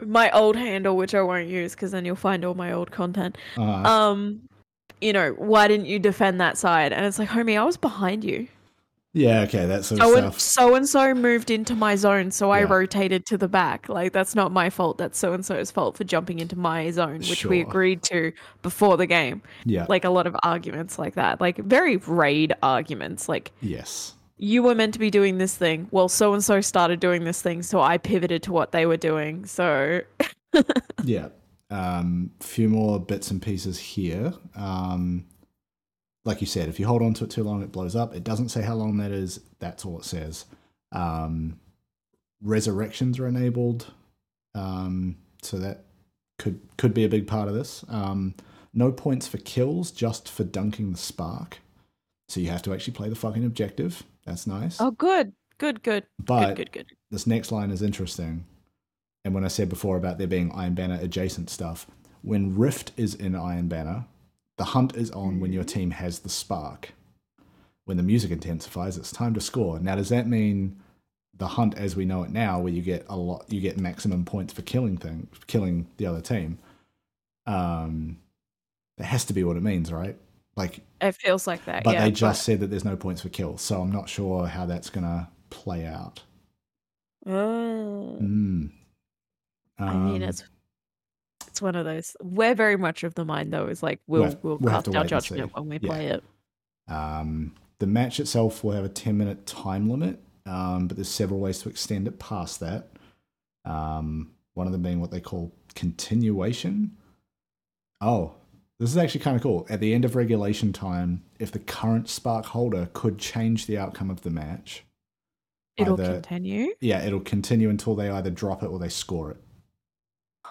my old handle, which I won't use because then you'll find all my old content. uh, um you know why didn't you defend that side? And it's like homie i was behind you. Yeah, okay, that sort of so and stuff. so and so moved into my zone so i Yeah. rotated to the back. Like that's not my fault. That's so and so's fault for jumping into my zone which we agreed to before the game. Yeah, like a lot of arguments like that. Like very raid arguments. Like yes, you were meant to be doing this thing. Well so and so started doing this thing so i pivoted to what they were doing. So yeah. Um, few more bits and pieces here. Um, like you said, if you hold on to it too long, it blows up. It doesn't say how long that is. That's all it says. Um, resurrections are enabled, um, so that could could be a big part of this. Um, no points for kills, just for dunking the spark. So you have to actually play the fucking objective. That's nice. oh good good good but good good good this next line is interesting. And when I said before about there being Iron Banner adjacent stuff, when Rift is in Iron Banner, the hunt is on when your team has the spark. When the music intensifies, it's time to score. Now, does that mean the hunt as we know it now, where you get a lot, you get maximum points for killing thing, killing the other team? Um, that has to be what it means, right? Like, It feels like that. but yeah, they just said that there's no points for kills, so I'm not sure how that's gonna play out. Oh. Mm. I mean, Um, it's it's one of those. We're very much of the mind, though, is like we'll We'll- we'll, cast our wait and see. judgment when we Yeah. play it. Um, the match itself will have a 10 minute time limit, um, but there's several ways to extend it past that. Um, one of them being what they call continuation. Oh, this is actually kind of cool. At the end of regulation time, if the current spark holder could change the outcome of the match, It'll either- continue, yeah, it'll continue until they either drop it or they score it.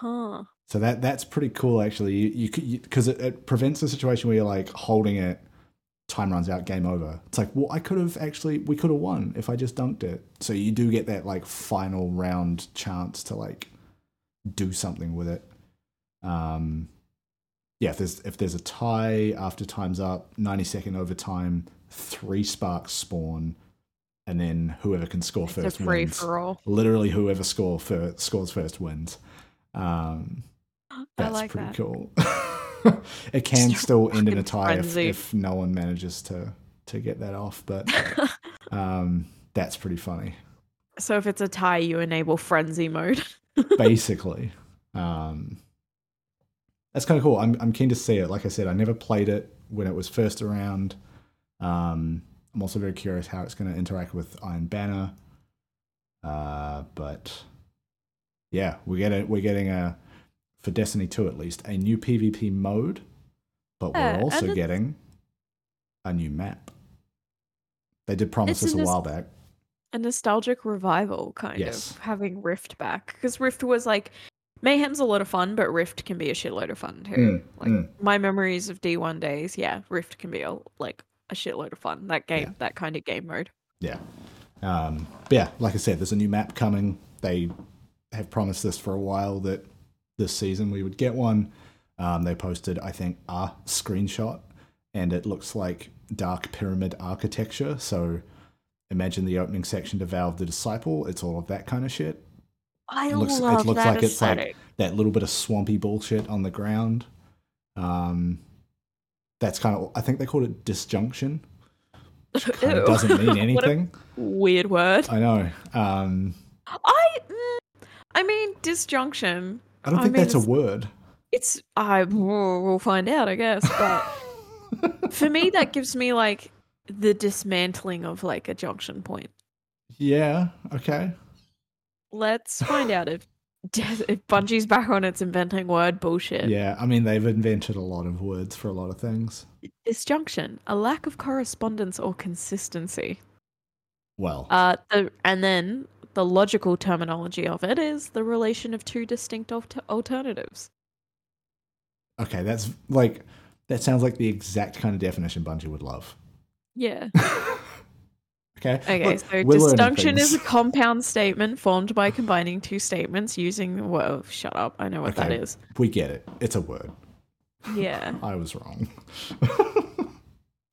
Huh? So that that's pretty cool, actually. You you because it, it prevents the situation where you're like holding it, time runs out, game over. It's like, well, I could have actually we could have won if I just dunked it. So you do get that like final round chance to like do something with it. Um, yeah, if there's if there's a tie after time's up, ninety second overtime, three sparks spawn, and then whoever can score It's a first free wins. for all. Literally, whoever score first, scores first wins. Um, that's like pretty that. cool. it can still end in a tie if, if no one manages to to get that off, but um, that's pretty funny. so if it's a tie, you enable frenzy mode. Basically, um, that's kind of cool. I'm I'm keen to see it. Like I said, I never played it when it was first around. Um, I'm also very curious how it's going to interact with Iron Banner. Uh, but yeah, we get it. We're getting a for Destiny 2 at least a new PvP mode, but Yeah, we're also getting a new map. They did promise this a while back. a nostalgic revival kind Yes. of having Rift back because Rift was like Mayhem's a lot of fun, but Rift can be a shitload of fun too. Mm, like mm. my memories of D1 days, yeah, Rift can be a like a shitload of fun. That game, Yeah. that kind of game mode. Yeah. Um, but yeah, like I said, there's a new map coming. They have promised this for a while that this season we would get one. Um, they posted, I think, a screenshot, and it looks like Dark Pyramid architecture. So imagine the opening section to Vow of the Disciple. It's all of that kind of shit. I It looks, love it looks that like it's like that little bit of swampy bullshit on the ground. Um, that's kind of, I think they called it disjunction. Of doesn't mean anything. weird word. I know. Um, I, mm, I mean, disjunction. I don't I think mean, that's a word. It's I we'll we'll find out, I guess. But for me, that gives me like the dismantling of like a junction point. yeah. Okay. Let's find out if if Bungie's back on its inventing word bullshit. Yeah. I mean, they've invented a lot of words for a lot of things. Disjunction, a lack of correspondence or consistency. Well, Uh, the and then the logical terminology of it is the relation of two distinct alter- alternatives. okay. That's like that sounds like the exact kind of definition Bungie would love. Yeah. Okay. Okay, Look, so disjunction is a compound statement formed by combining two statements using. Well, shut up. I know what that Okay. is. We get it. It's a word. Yeah. I was wrong.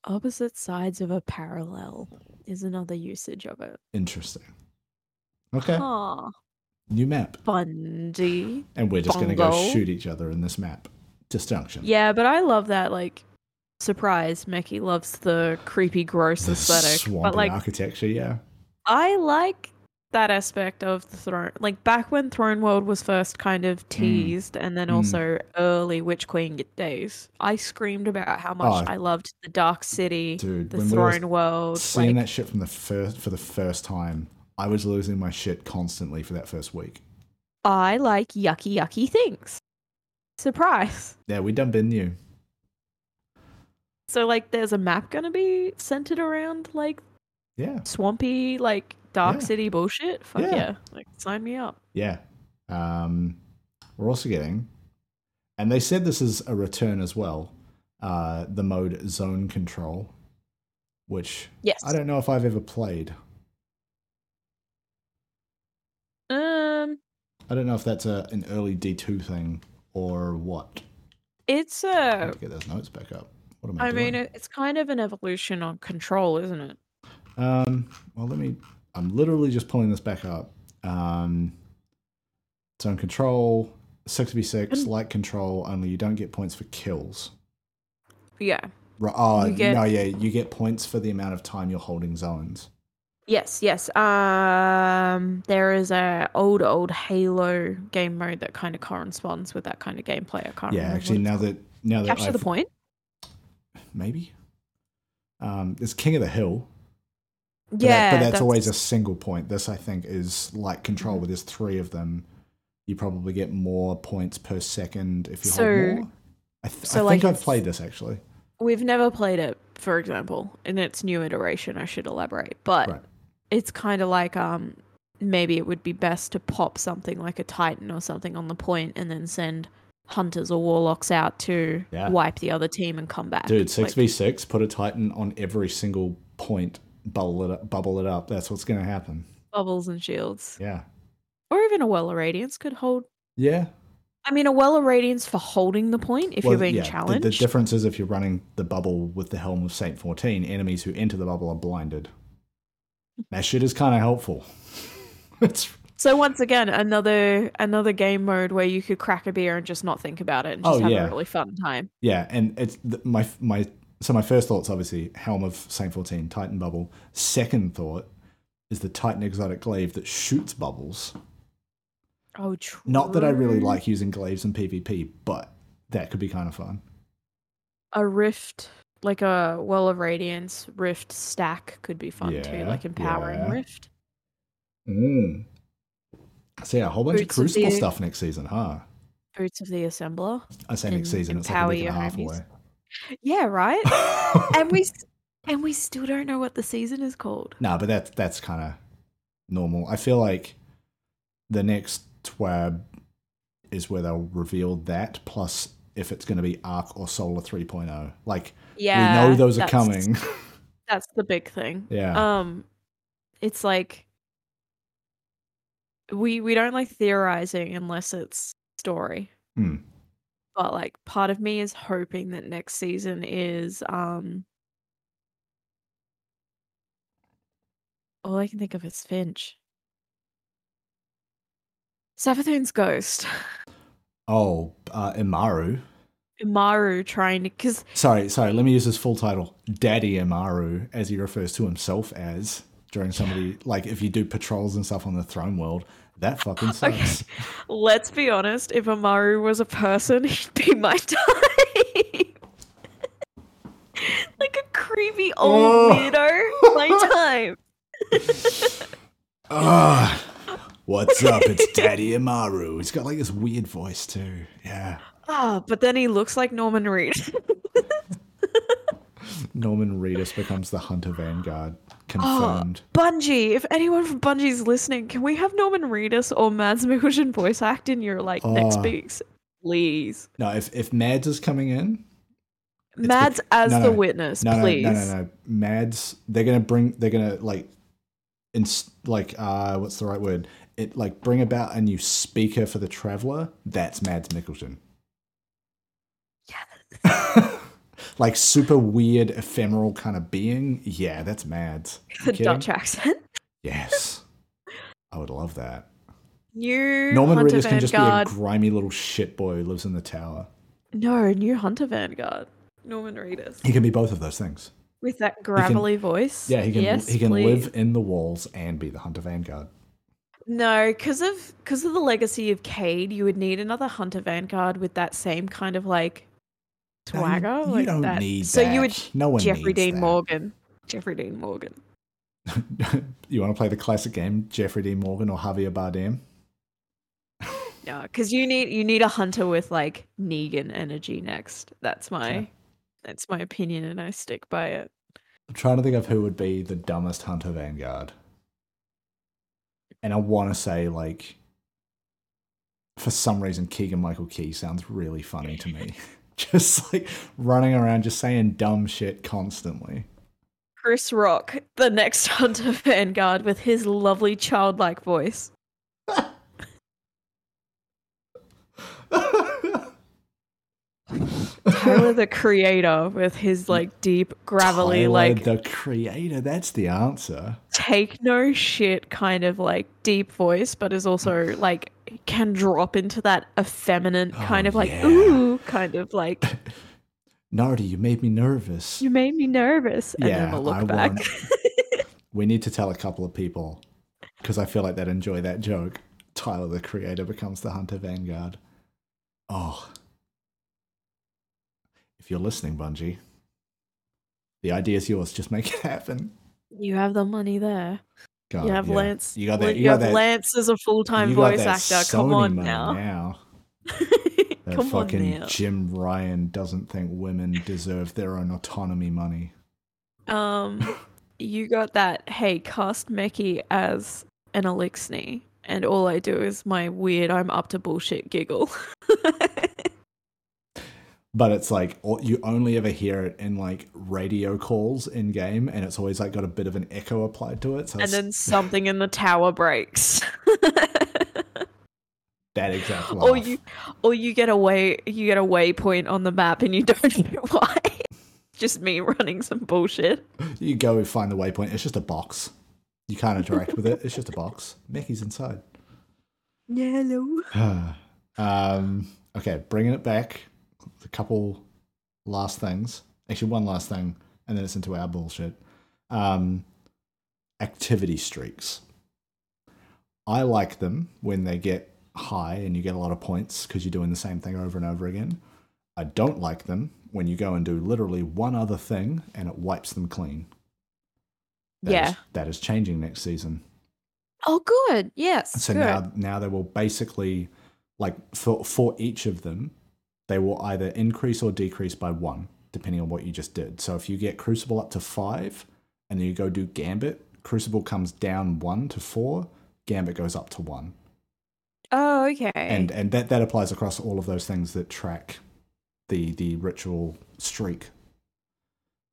Opposite sides of a parallel is another usage of it. Interesting. Okay. Huh. New map, Bungie. and we're just gonna go shoot each other in this map. Disjunction. Yeah, but I love that. Like, surprise. Meckii loves the creepy, gross The aesthetic. swampy But like, architecture. Yeah. I like that aspect of the throne. Like back when Throne World was first kind of teased, and then Mm. also early Witch Queen days, I screamed about how much Oh. I loved the Dark City, Dude, the when we Throne World. Seeing Like, that shit from the first for the first time, I was losing my shit constantly for that first week. I like yucky, yucky things. Surprise! Yeah, we done been new. So like, there's a map gonna be centered around like Yeah, swampy, like Dark Yeah. City bullshit. Fuck Yeah. yeah. Like, sign me up. yeah. Um, we're also getting, and they said this is a return as well. Uh, the mode Zone Control, which Yes. I don't know if I've ever played. Um, I don't know if that's a an early D two thing or what. it's a get those notes back up. What am I, I doing? mean, it's kind of an evolution on control, isn't it? Um, well, let me. I'm literally just pulling this back up. Um, zone control. six v six And- like control. Only you don't get points for kills. Yeah. Right? Oh You get- no, yeah, you get points for the amount of time you're holding zones. Yes, yes. Um, there is a old, old Halo game mode that kind of corresponds with that kind of gameplay. I can't Yeah, actually, now that now that capture the I've- point. maybe. Um, it's King of the Hill. But that- Yeah, but that's, always a single point. This, I think, is like control, where there's three of them. You probably get more points per second if you So- hold more. I, th- so, I like, think I've played this actually. We've never played it, for example, in its new iteration. I should elaborate, but Right. it's kind of like um, maybe it would be best to pop something like a Titan or something on the point, and then send hunters or warlocks out to Yeah. wipe the other team and come back. Dude, six v six, Put a Titan on every single point. Bubble it up. Bubble it up. That's what's going to happen. bubbles and shields, Yeah. or even a well of radiance could hold. Yeah. I mean, a well of radiance for holding the point if Well, you're being yeah, challenged. The, difference is if you're running the bubble with the helm of Saint 14, enemies who enter the bubble are blinded. That shit is kind of helpful. it's So once again, another another game mode where you could crack a beer and just not think about it and oh, just Oh, have yeah. a really fun time. yeah, and it's the, my my so my first thought's obviously helm of Saint 14, Titan bubble. Second thought is the Titan exotic glaive that shoots bubbles. Oh, true. Not that I really like using glaives in PvP, but that could be kind of fun. a rift, like a well of radiance rift stack could be fun too, like empowering yeah. rift. Mm. So yeah, a whole bunch Boots of of Crucible the- stuff next season, huh? Boots of the assembler. I say next season, it's like a week and a half away. Yeah, right. and we and we still don't know what the season is called. No, but that's that's kind of normal. I feel like the next TWAB is where they'll reveal that. Plus, if it's going to be Arc or Solar 3.0, like Yeah, we know those are coming. That's the big thing. yeah, Um, it's like we we don't like theorizing unless it's story. Hmm. But like, part of me is hoping that next season is um. All I can think of is Finch. Savathun's ghost. oh, uh, Immaru. Maru trying to because Sorry, sorry. Let me use his full title, Daddy Immaru, as he refers to himself as during somebody like if you do patrols and stuff on the Throne World. That fucking Okay. sucks. let's be honest, if Immaru was a person, he'd be my type. like a creepy old Oh. weirdo. My type. Ah, what's up? It's Daddy Immaru. He's got like this weird voice too. Yeah. Ah, but then he looks like Norman Reed. Norman Reedus becomes the Hunter Vanguard. Confirmed. Bungie, if anyone from Bungie's listening, can we have Norman Reedus or Mads Mikkelsen voice act in your like next Oh. weeks? Please. No, if if Mads is coming in, Mads as no, the witness, no, please. no, no, no, no. Mads, they're gonna bring. They're gonna like, ins- like, uh, what's the right word? It like bring about a new speaker for the traveler. That's Mads Mikkelsen. like super weird, ephemeral kind of being. Yeah, that's mad. The? Dutch accent. Yes, I would love that. New Norman Hunter Reedus can just be a grimy little shit boy who lives in the tower. No, new Hunter Vanguard. Norman Reedus. He can be both of those things. With that gravelly voice. Yeah, he can. Yes, he can please. live in the walls and be the Hunter Vanguard. No, because of because of the legacy of Cayde, you would need another Hunter Vanguard with that same kind of like No, you- swagger. you like don't that. need so you would that. No one Jeffrey needs Dean that. Morgan. Jeffrey Dean Morgan. you want to play the classic game, Jeffrey Dean Morgan or Javier Bardem? no, because you need you need a hunter with like Negan energy next. That's my Okay. that's my opinion, and I stick by it. I'm trying to think of who would be the dumbest Hunter Vanguard. And I want to say, like, for some reason, Keegan Michael Key sounds really funny to me. just like running around, just saying dumb shit constantly. Chris Rock, the next Hunter Vanguard, with his lovely childlike voice. Tyler the Creator with his like deep, gravelly, Tyler, like the creator. That's the answer. take no shit kind of like deep voice, but is also like can drop into that effeminate oh, kind Oh, of like yeah. ooh kind of like Nardi, you made me nervous. you made me nervous and Yeah, we'll look I back. want- We need to tell a couple of people because I feel like they'd enjoy that joke. Tyler, the creator, becomes the Hunter Vanguard. Oh. If you're listening, Bungie, the idea is yours. Just make it happen. you have the money there. God, you have yeah. Lance. You got that. You, You, got have that. Lance as a full time voice actor. Come on now. now. That Come on fucking now. Jim Ryan doesn't think women deserve their own autonomy money. Um, you got that. Hey, cast Meckii as an Eliksni, and all I do is my weird "I'm up to bullshit" giggle. but it's like you only ever hear it in like radio calls in game and it's always like got a bit of an echo applied to it so and then something in the tower breaks. that exact laugh. or you, or you get a way, you get a waypoint on the map, and you don't know why. Just me running some bullshit. you go find the waypoint it's just a box you can't interact with it it's just a box Meckii's inside Yellow. um okay bringing it back a couple last things actually one last thing and then it's into our bullshit um activity streaks i like them when they get high and you get a lot of points because you're doing the same thing over and over again i don't like them when you go and do literally one other thing and it wipes them clean That is- Yeah. that is changing next season Oh, good. Yes. so good. now now they will basically like for for each of them they will either increase or decrease by one depending on what you just did. So if you get crucible up to five and then you go do gambit crucible comes down one to four gambit goes up to one. Oh, okay. and and that that applies across all of those things that track the the ritual streak.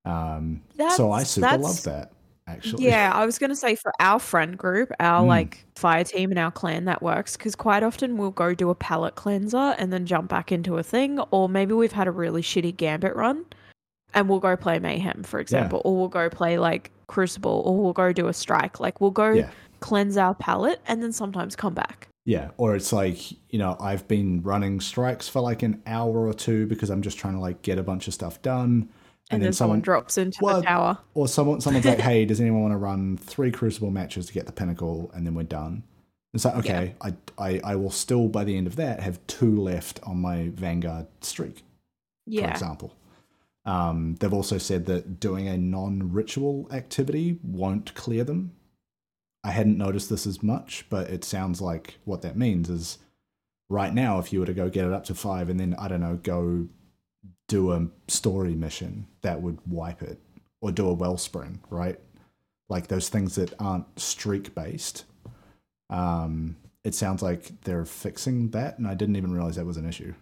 Um so i super love that actually Yeah, I was going to say for our friend group, our Mm. like fire team and our clan that works because quite often we'll go do a palette cleanser and then jump back into a thing, or maybe we've had a really shitty gambit run and we'll go play mayhem, for example, or we'll go play like crucible, or we'll go do a strike. Like we'll go yeah cleanse our palette and then sometimes come back. Yeah, or it's like, you know, I've been running strikes for like an hour or two because I'm just trying to like get a bunch of stuff done. And, then, someone, drops into Well, the tower. or someone someone's like, "Hey, does anyone want to run three crucible matches to get the pinnacle and then we're done?" It's like, "Okay, I, I I will still by the end of that have two left on my Vanguard streak." Yeah. For Yeah. example. Um, they've also said that doing a non-ritual activity won't clear them. I hadn't noticed this as much, but it sounds like what that means is right now, if you were to go get it up to five and then I don't know, go do a story mission, that would wipe it, or do a wellspring, right? Like those things that aren't streak based. Um, it sounds like they're fixing that, and I didn't even realize that was an issue.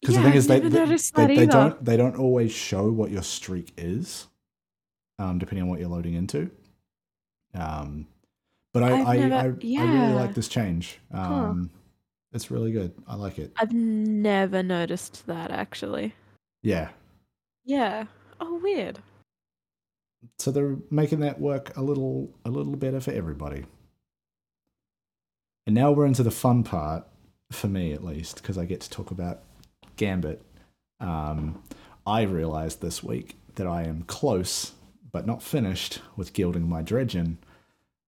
Because yeah, the thing is, they, they, they, they don't they don't always show what your streak is, um, depending on what you're loading into. Um, but I I, never- I, I really like this change. Um, It's really good. I like it. I've never noticed that actually. Yeah. Yeah. Oh, weird. So they're making that work a little a little better for everybody. And now we're into the fun part for me at least because I get to talk about Gambit. Um, I realized this week that I am close but not finished with gilding my dredgen.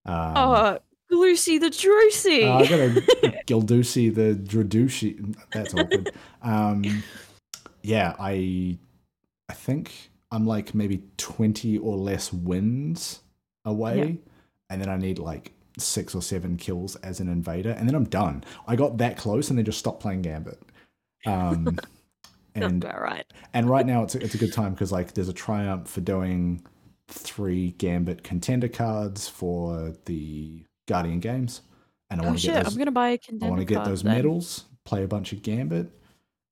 Um, oh, Lucy the Drucy. uh, I got a Gildusi the Dradushi. That's awkward. um, yeah, I I think I'm like maybe 20 or less wins away, Yeah. and then I need like six or seven kills as an invader, and then I'm done. I got that close, and then just stopped playing Gambit. Um, and right. and right now it's a, it's a good time because like there's a triumph for doing three Gambit contender cards for the Guardian games, and I Oh want to get those. I'm gonna buy a I want to get those then. medals, play a bunch of Gambit.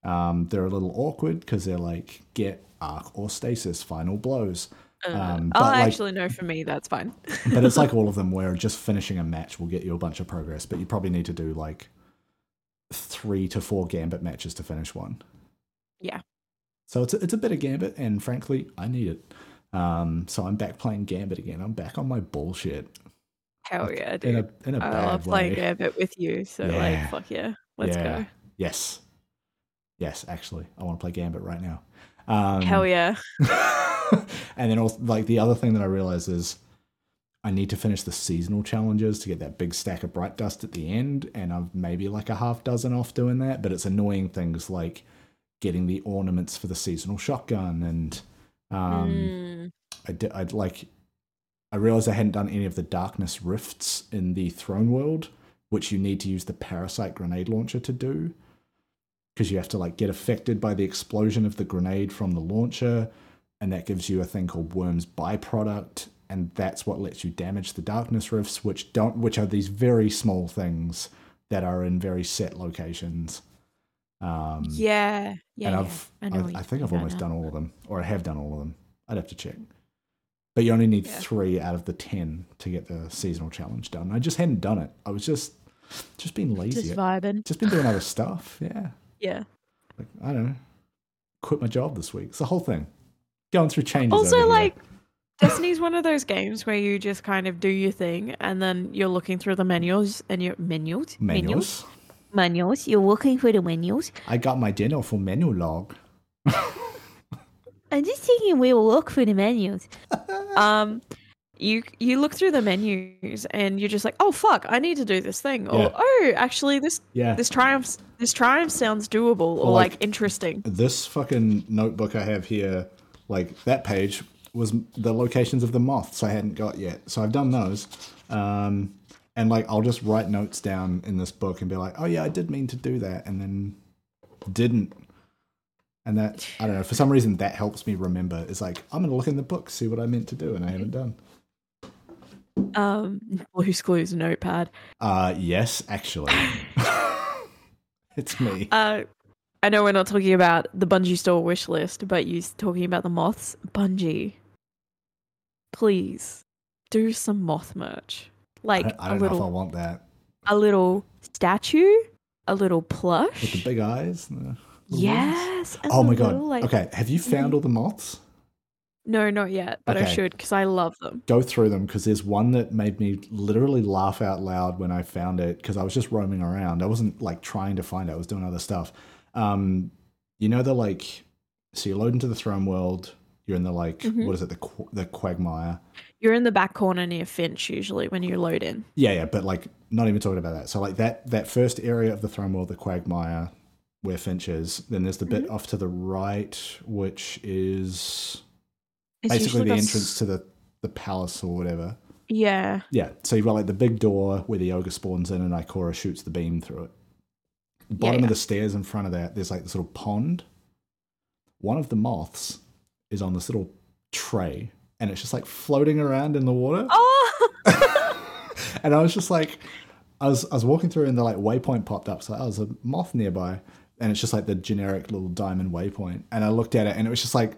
Um, they're a little awkward because they're like get arc or stasis final blows, Uh, um, oh, but, like- actually, no. For me, that's fine. but it's like all of them where just finishing a match will get you a bunch of progress, but you probably need to do like three to four Gambit matches to finish one. Yeah. So it's a, it's a bit of Gambit, and frankly, I need it. Um, so I'm back playing Gambit again. I'm back on my bullshit. Hell Like, yeah, in dude. a in a I bad love playing way. Gambit with you. So Yeah. like, fuck yeah, let's Yeah. go. Yes, yes. Actually, I want to play Gambit right now. Um, Hell yeah. and then also like the other thing that I realized is I need to finish the seasonal challenges to get that big stack of bright dust at the end, and I'm maybe like a half dozen off doing that. But it's annoying things like getting the ornaments for the seasonal shotgun, and um, Mm. I did I'd like I realized I hadn't done any of the darkness rifts in the throne world, which you need to use the parasite grenade launcher to do. Because you have to like get affected by the explosion of the grenade from the launcher, and that gives you a thing called worm's byproduct, and that's what lets you damage the darkness rifts, which don't which are these very small things that are in very set locations. Um Yeah. Yeah. and. I've, I I, I, think I've almost done all of them, or I have done all of them. I'd have to check. But you only need Yeah. three out of the ten to get the seasonal challenge done. I just hadn't done it. I was just, just being lazy. Just vibing. Just been doing other stuff. Yeah, Yeah. like, I don't know. Quit my job this week. It's the whole thing. Going through changes. Also, like, Destiny's one of those games where you just kind of do your thing, and then you're looking through the menus and your menus, menus. menus. You're looking for the menus. I got my dinner for menu log. I'm just thinking we will look for the menus. um, you you look through the menus and you're just like, oh fuck, I need to do this thing, or Yeah. oh, actually this Yeah. this triumph this triumph sounds doable or like- like interesting. this fucking notebook I have here, like that page was the locations of the moths I hadn't got yet. So I've done those. Um, and like I'll just write notes down in this book and be like, oh yeah, I did mean to do that, and then didn't. And that I don't know. For some reason, that helps me remember. It's like I'm gonna look in the book, see what I meant to do, and I haven't done. Um, Blue's Clues notepad. Uh, yes, actually, it's me. Uh, I know we're not talking about the Bungie store wish list, but you talking about the moths. Bungie, please do some moth merch, I like don't, I a don't know if I want that a little statue, a little plush. with the big eyes. and the little wings. Yes. Oh my god. little, like- okay, have you found all the moths? No, not yet, but I should because I love them. go through them because there's one that made me literally laugh out loud when I found it because I was just roaming around. I wasn't like trying to find it. I was doing other stuff. Um, you know the like, so you load into the throne world. You're in the like, Mhm. what is it? The qu- the quagmire. You're in the back corner near Finch usually when you load in. Yeah, yeah, but like not even talking about that. So like that that first area of the throne world, the quagmire, where Finch is. Then there's the bit off to the right, which is It's basically the entrance to the the palace or whatever. Yeah. Yeah, so you've got like the big door where the ogre spawns in and Ikora shoots the beam through it. The bottom yeah. of the stairs in front of that, there's like this little pond. One of the moths is on this little tray and it's just like floating around in the water. Oh. and I was just like, I was I was walking through and the like waypoint popped up. So I was a moth nearby, and it's just like the generic little diamond waypoint. And I looked at it, and it was just like,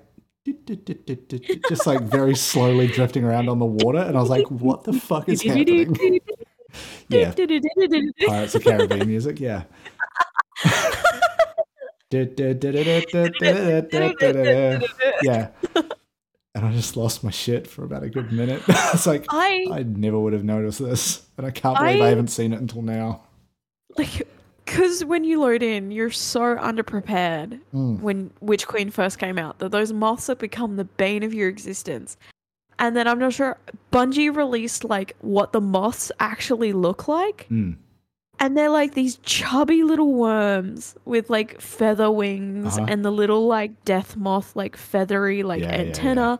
just like very slowly drifting around on the water. And I was like, what the fuck is happening? yeah, Pirates of Caribbean music. Yeah. yeah. And I just lost my shit for about a good minute. it's like I I never would have noticed this, and I can't believe I, I- haven't seen it until now. like because when you load in, you're so underprepared Mm. when Witch Queen first came out that those moths have become the bane of your existence. And then I'm not sure Bungie released like what the moths actually look like. Mm. And they're like these chubby little worms with like feather wings Uh-huh. and the little like death moth like feathery like Yeah, yeah, yeah. antenna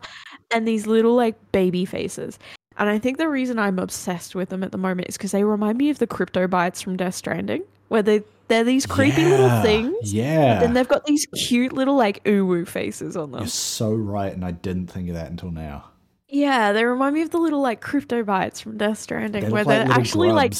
and these little like baby faces. And I think the reason I'm obsessed with them at the moment is because they remind me of the cryptobiotes from Death Stranding, where they they're these creepy little things. Yeah. Then they've got these cute little like uwu faces on them. You're so right, and I didn't think of that until now. Yeah, they remind me of the little like cryptobiotes from Death Stranding, They where like they're actually like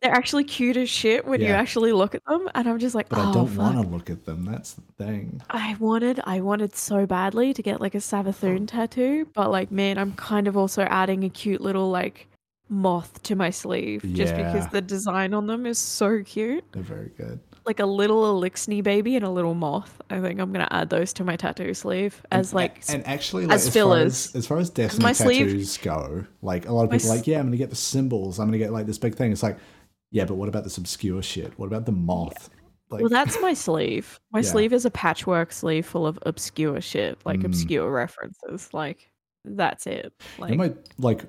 they're actually cute as shit when you actually look at them, and I'm just like, but oh, I don't want to look at them. That's the thing. I wanted, I wanted so badly to get like a Savathun tattoo, but like, man, I'm kind of also adding a cute little like moth to my sleeve just because the design on them is so cute. They're very good. like a little Eliksni baby and a little moth. I think I'm gonna add those to my tattoo sleeve as like and actually like, as as, fillers. far as, as far as Destiny my sleeve- go, like a lot of people are like, yeah, I'm gonna get the symbols. I'm gonna get like this big thing. It's like, yeah, but what about this obscure shit? What about the moth? Like, well, that's my sleeve. My Yeah. sleeve is a patchwork sleeve full of obscure shit, like Mm. obscure references. Like that's it. you Like know my like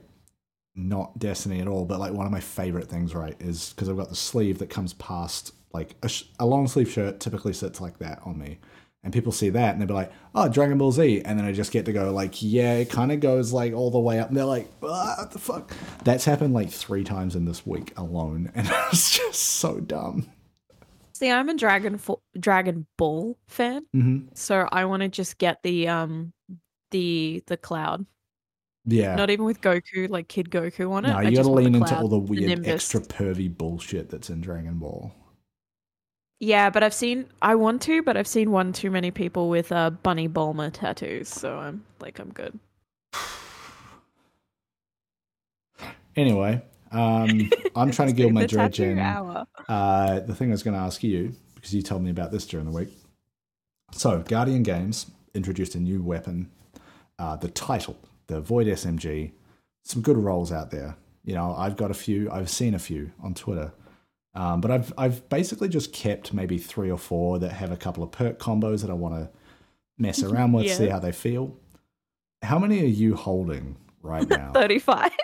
not Destiny at all, but like one of my favorite things, right, is because I've got the sleeve that comes past like a, sh- a long sleeve shirt typically sits like that on me. And people see that and they'll be like, oh, Dragon Ball Z. And then I just get to go, like, yeah, it kind of goes like all the way up. And they're like, ah, what the fuck? That's happened like three times in this week alone. And it's just so dumb. see, I'm a Dragon Fo- Dragon Ball fan, hmm so I want to just get the um the the cloud. Yeah. Not even with Goku, like Kid Goku on it. no, I you gotta lean into all the weird, Nimbus. extra pervy bullshit that's in Dragon Ball. Yeah, but I've seen. I want to, but I've seen one too many people with uh, Bunny Bulma tattoos, so I'm like, I'm good. Anyway, um, I'm trying to gild my Dredgen. hour. Uh, the thing I was going to ask you, because you told me about this during the week. So, Guardian Games introduced a new weapon, uh, the title, the Void SMG. Some good rolls out there. You know, I've got a few. I've seen a few on Twitter, um, but I've I've basically just kept maybe three or four that have a couple of perk combos that I want to mess around with, see how they feel. How many are you holding right now? Thirty-five.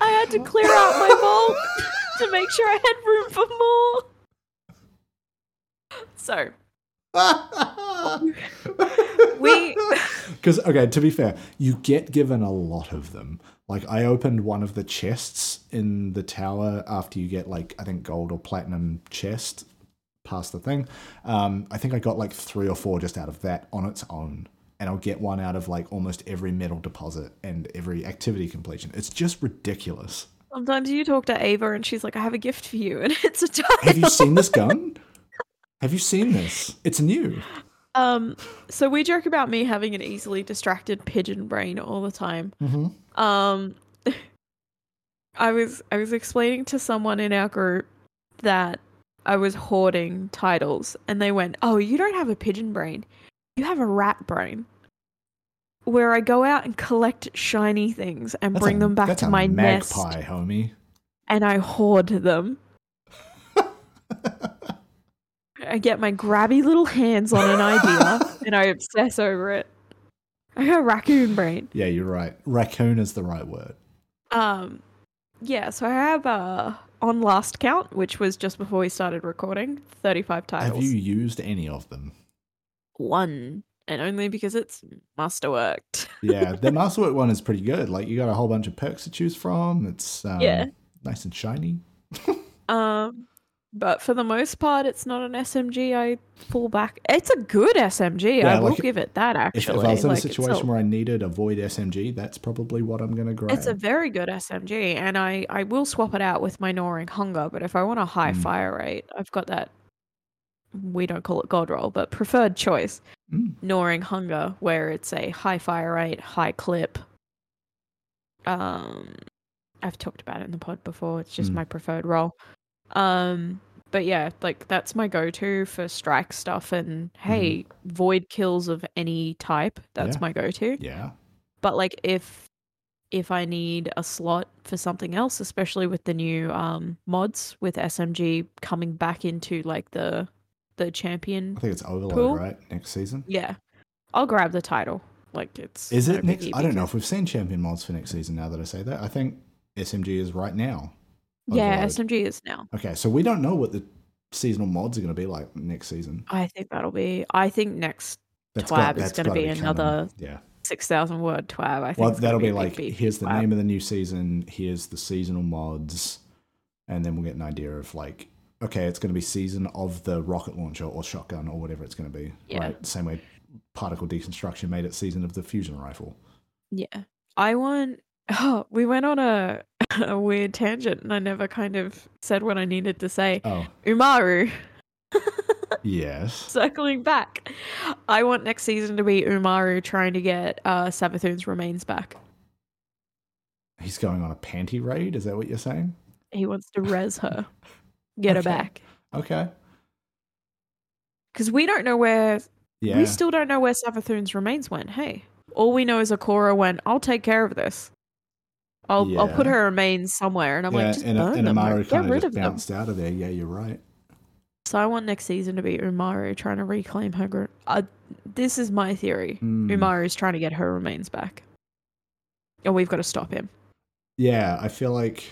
I had to clear out my vault to make sure I had room for more. So we Because okay, to be fair, you get given a lot of them. Like I opened one of the chests in the tower after you get like I think gold or platinum chest past the thing. Um, I think I got like three or four just out of that on its own, and I'll get one out of like almost every metal deposit and every activity completion. It's just ridiculous. sometimes you talk to Ava and she's like, "I have a gift for you," and it's a title. Have you seen this gun? Have you seen this? It's new. Um, so we joke about me having an easily distracted pigeon brain all the time. Mm-hmm. Um, I was I was explaining to someone in our group that I was hoarding titles, and they went, "Oh, you don't have a pigeon brain, you have a rat brain." Where I go out and collect shiny things and bring them back that's to a my nest, magpie, homie. and I hoard them. I get my grabby little hands on an idea and I obsess over it. I got raccoon brain. Yeah, you're right. Raccoon is the right word. Um, yeah, so I have uh on last count, which was just before we started recording, thirty-five titles. Have you used any of them? One, and only because it's Masterworked. Yeah, the Masterwork one is pretty good. Like you got a whole bunch of perks to choose from. It's um, Yeah. nice and shiny. Um, but for the most part, it's not an SMG. I fall back. It's a good SMG. Yeah, I will like, give it that. If, Actually, if I was in Like, a situation where I needed a Void SMG, that's probably what I'm gonna grab. It's a very good SMG, and I, I will swap it out with my Gnawing Hunger. But if I want a high Mm. fire rate, I've got that. We don't call it God roll, but preferred choice Mm. Gnawing Hunger, where it's a high fire rate, high clip. Um, I've talked about it in the pod before. It's just Mm. my preferred roll. Um, but yeah, like that's my go-to for strike stuff. And hey, void kills of any type. That's Yeah. my go-to yeah. but like if if i need a slot for something else especially with the new um mods with smg coming back into like the the champion I think it's Overload, Cool. right? Next season. yeah i'll grab the title like it's Is it next? I don't know if we've seen champion mods for next season. Now that I say that, I think SMG is right now. Yeah Overload. smg is now Okay, so we don't know what the seasonal mods are going to be like next season. i think that'll be i think next That's Twab is gonna gotta be canon. another Yeah. 6000 word twab i think Well, that'll be like here's the twab. name of the new season. Here's the seasonal mods, and then we'll get an idea of like, okay, it's going to be season of the rocket launcher or shotgun or whatever it's going to be. Yeah. Right. Same way particle deconstruction made it season of the fusion rifle. Yeah. I want oh, we went on a a weird tangent and I never kind of said what I needed to say. Oh, Immaru, yes. circling back. I want next season to be Immaru trying to get uh Savathun's remains back. He's going on a panty raid. Is that what you're saying? he wants to res her, get her back. Okay. Because we don't know where Yeah. we still don't know where Savathun's remains went. Hey, all we know is Ikora went. I'll take care of this. I'll I'll put her remains somewhere, and I'm yeah, like, just and, burn and them. Immaru like, kind of rid just of them. bounced out of there. Yeah, you're right. So I want next season to be Immaru trying to reclaim her. Gr- uh, this is my theory. Mm. Immaru is trying to get her remains back, and we've got to stop him. Yeah, I feel like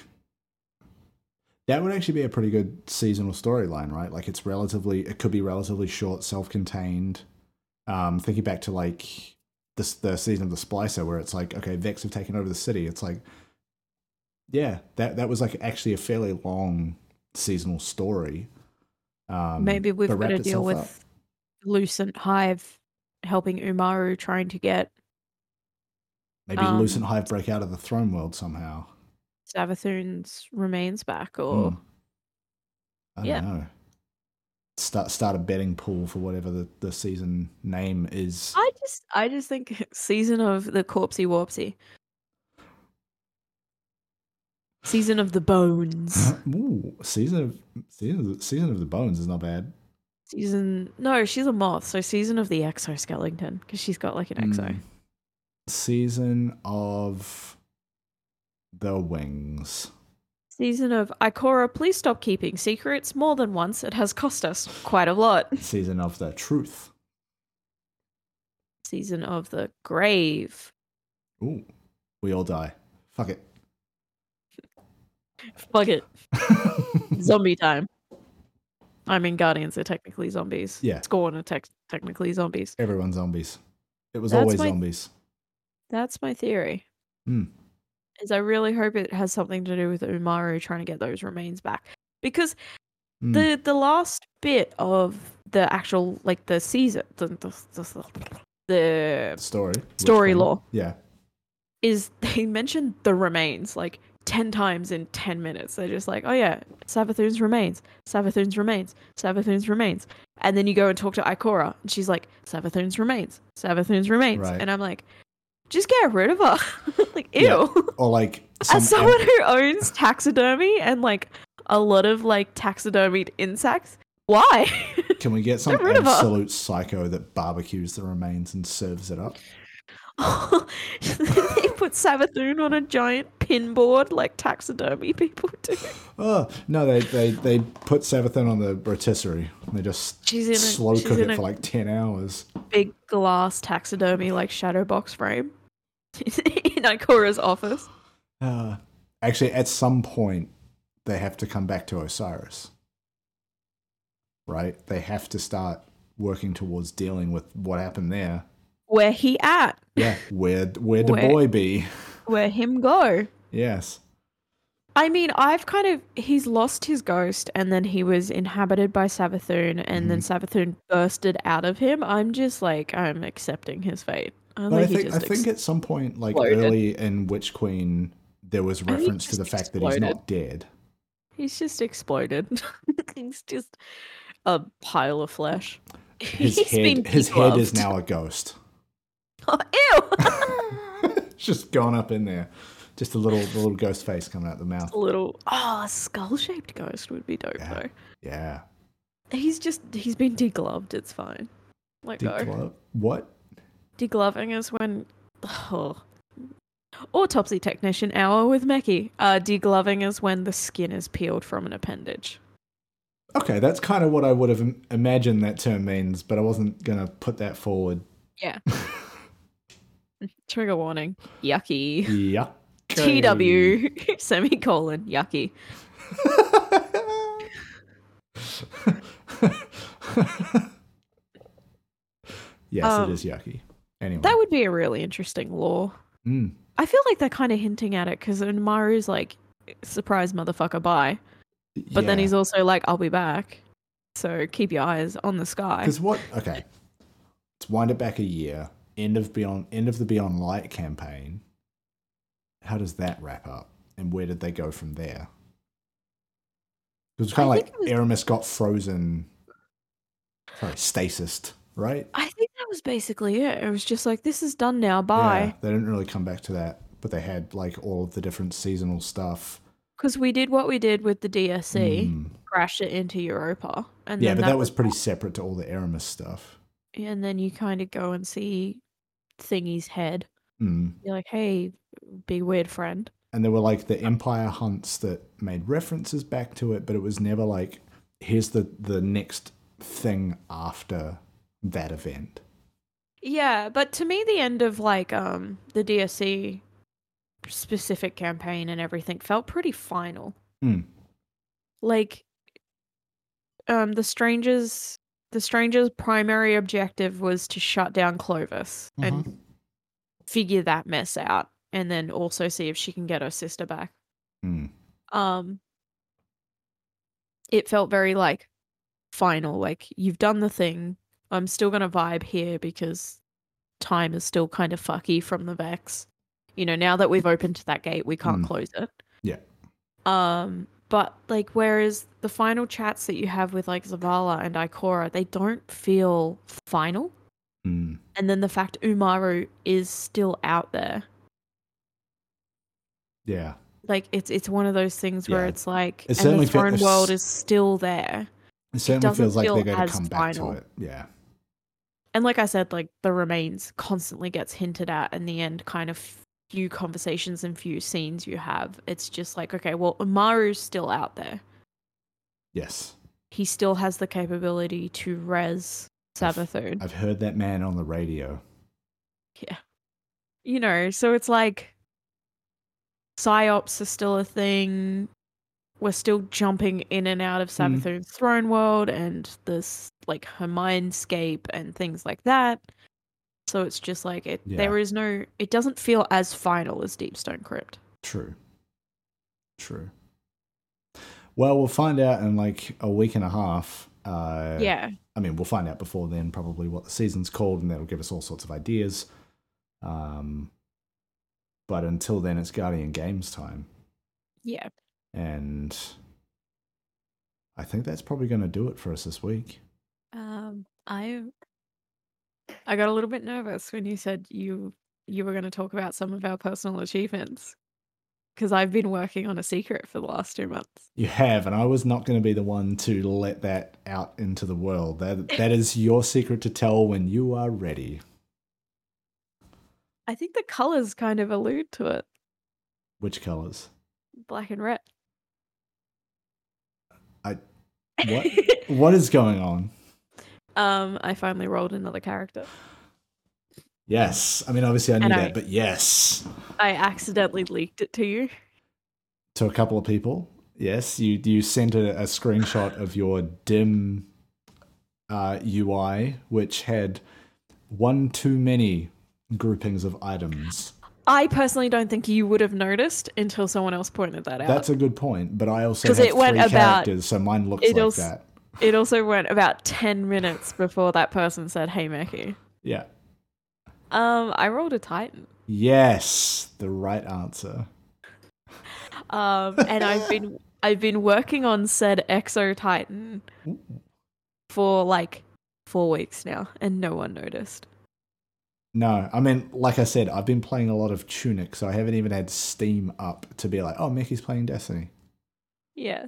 that would actually be a pretty good seasonal storyline, right? Like it's relatively, it could be relatively short, self-contained. Um, thinking back to like this the season of the Splicer, where it's like, okay, Vex have taken over the city. It's like, yeah, that that was like actually a fairly long seasonal story. Um, Maybe we've got to deal itself up. with Lucent Hive helping Immaru trying to get maybe um, Lucent Hive break out of the throne world somehow. Savathun's remains back, or Hmm. I don't Yeah. know. Start start a betting pool for whatever the, the season name is. I just I just think season of the Corpsey Warpsy. Season of the Bones. Ooh, season of season of, season of the bones is not bad. season no, she's a moth, so season of the exoskeleton because she's got like an exo. Mm. Season of the wings. Season of Ikora, please stop keeping secrets more than once. It has cost us quite a lot. Season of the truth. Season of the grave. Ooh, we all die. Fuck it. Fuck it. Zombie time. I mean, Guardians are technically zombies. Yeah. Scorn are tec- technically zombies. Everyone's zombies. It was That's always my- zombies. That's my theory. Hmm. Is I really hope it has something to do with Immaru trying to get those remains back. Because Hmm. the the last bit of the actual like the season the the, the, the story. Story lore. Yeah. is they mentioned the remains like 10 times in 10 minutes. They're just like, oh yeah, Savathun's remains, Savathun's remains, Savathun's remains. And then you go and talk to Ikora, and she's like, Savathun's remains, Savathun's remains. Right. And I'm like, just get rid of her. like, ew. Yeah. Or like As someone who owns taxidermy and like a lot of like taxidermied insects, why? Can we get some absolute psycho that barbecues the remains and serves it up? they put Savathun on a giant pinboard like taxidermy people do. Oh no, they they they put Savathun on the rotisserie. And they just a- slow cook it for like ten hours. big glass taxidermy like shadow box frame in Ikora's office. Uh, actually, at some point, they have to come back to Osiris. Right? They have to start working towards dealing with what happened there. Where he at? Yeah, where where the Where- boy be? Where him go? Yes. I mean, I've kind of he's lost his ghost and then he was inhabited by Savathun and then Mm-hmm. Savathun bursted out of him. I'm just like I'm accepting his fate. I But I think I think ex- at some point, like exploded. early in Witch Queen, there was reference to the just fact that he's not dead. he's just exploded. he's just a pile of flesh. His He's been head his head is now a ghost. Oh, ew! it's just gone up in there. Just a little the little ghost face coming out the mouth. a little oh, a skull shaped ghost would be dope Yeah. though. Yeah. He's just he's been degloved. It's fine. Let go. What? Degloving is when oh. autopsy technician hour with Meckii. Uh, degloving is when the skin is peeled from an appendage. Okay, that's kind of what I would have imagined that term means, but I wasn't gonna put that forward. Yeah. Trigger warning. Yucky. Yeah. TW semicolon yucky. yes, Um, it is yucky. Anyway, That would be a really interesting lore. Mm, I feel like they're kind of hinting at it because Maru's like, surprise motherfucker, bye. But then he's also like, I'll be back. So keep your eyes on the sky. Because what? Okay, let's wind it back a year. End of Beyond, end of the Beyond Light campaign. How does that wrap up, and where did they go from there? It was kind I of like was- Eramis got frozen, sorry, stasis, right? I think that was basically it. It was just like, this is done now, bye. Yeah, they didn't really come back to that, but they had like all of the different seasonal stuff. Because we did what we did with the DSC, Mm. crashed it into Europa, and Yeah, but that was pretty separate to all the Eramis stuff. and then you kind of go and see Thingy's head. Mm. You're like, hey, big weird friend. And there were like the Empire hunts that made references back to it, but it was never like, here's the the next thing after that event. Yeah, but to me, the end of like um the DSC specific campaign and everything felt pretty final. Mm. Like, um, the strangers, the strangers' primary objective was to shut down Clovis and figure that mess out, and then also see if she can get her sister back. Mm. Um, it felt very like final. Like you've done the thing. I'm still gonna vibe here because time is still kind of fucky from the Vex. You know, now that we've opened that gate, we can't Mm. close it. Yeah. Um, but like, whereas the final chats that you have with like Zavala and Ikora, they don't feel final. Mm. And then the fact Immaru is still out there, Yeah. like it's it's one of those things where Yeah. it's like, It and the fe- throne it's- world is still there. It certainly doesn't feels like feel they're going to come back final. to it. Yeah. And like I said, like the remains constantly gets hinted at in the end, kind of few conversations and few scenes you have. It's just like, okay, well, Immaru's still out there. Yes. He still has the capability to res Savathun. I've heard that man on the radio. Yeah. You know, so it's like PsiOps are still a thing. We're still jumping in and out of Mm. Throne world and this like her mindscape and things like that. So it's just like it Yeah. there is no it doesn't feel as final as Deepstone Crypt. True. True. Well, we'll find out in like a week and a half. Uh, yeah. I mean, we'll find out before then probably what the season's called, and that'll give us all sorts of ideas. Um, but until then, it's Guardian Games time, Yeah. and I think that's probably going to do it for us this week. Um I I got a little bit nervous when you said you you were going to talk about some of our personal achievements because I've been working on a secret for the last 2 months. You have, and I was not going to be the one to let that out into the world. That that is your secret to tell when you are ready. I think the colors kind of allude to it. Which colors? Black and red. I what? what is going on? Um, I finally rolled another character. Yes, I mean obviously I knew And that, I- but yes, I accidentally leaked it to you. to a couple of people. Yes, you you sent a, a screenshot of your dim uh, UI, which had one too many groupings of items. I personally don't think you would have noticed until someone else pointed that out. That's a good point, but I also 'Cause have it went about- characters, so mine looks like that. It also went about 10 minutes before that person said, "Hey, Meckii." Yeah. Um, I rolled a Titan. Yes, the right answer. Um, and I've been I've been working on said Exo Titan for like four weeks now, and no one noticed. No, I mean, like I said, I've been playing a lot of Tunic, so I haven't even had Steam up to be like, oh, Meckii's playing Destiny. Yeah.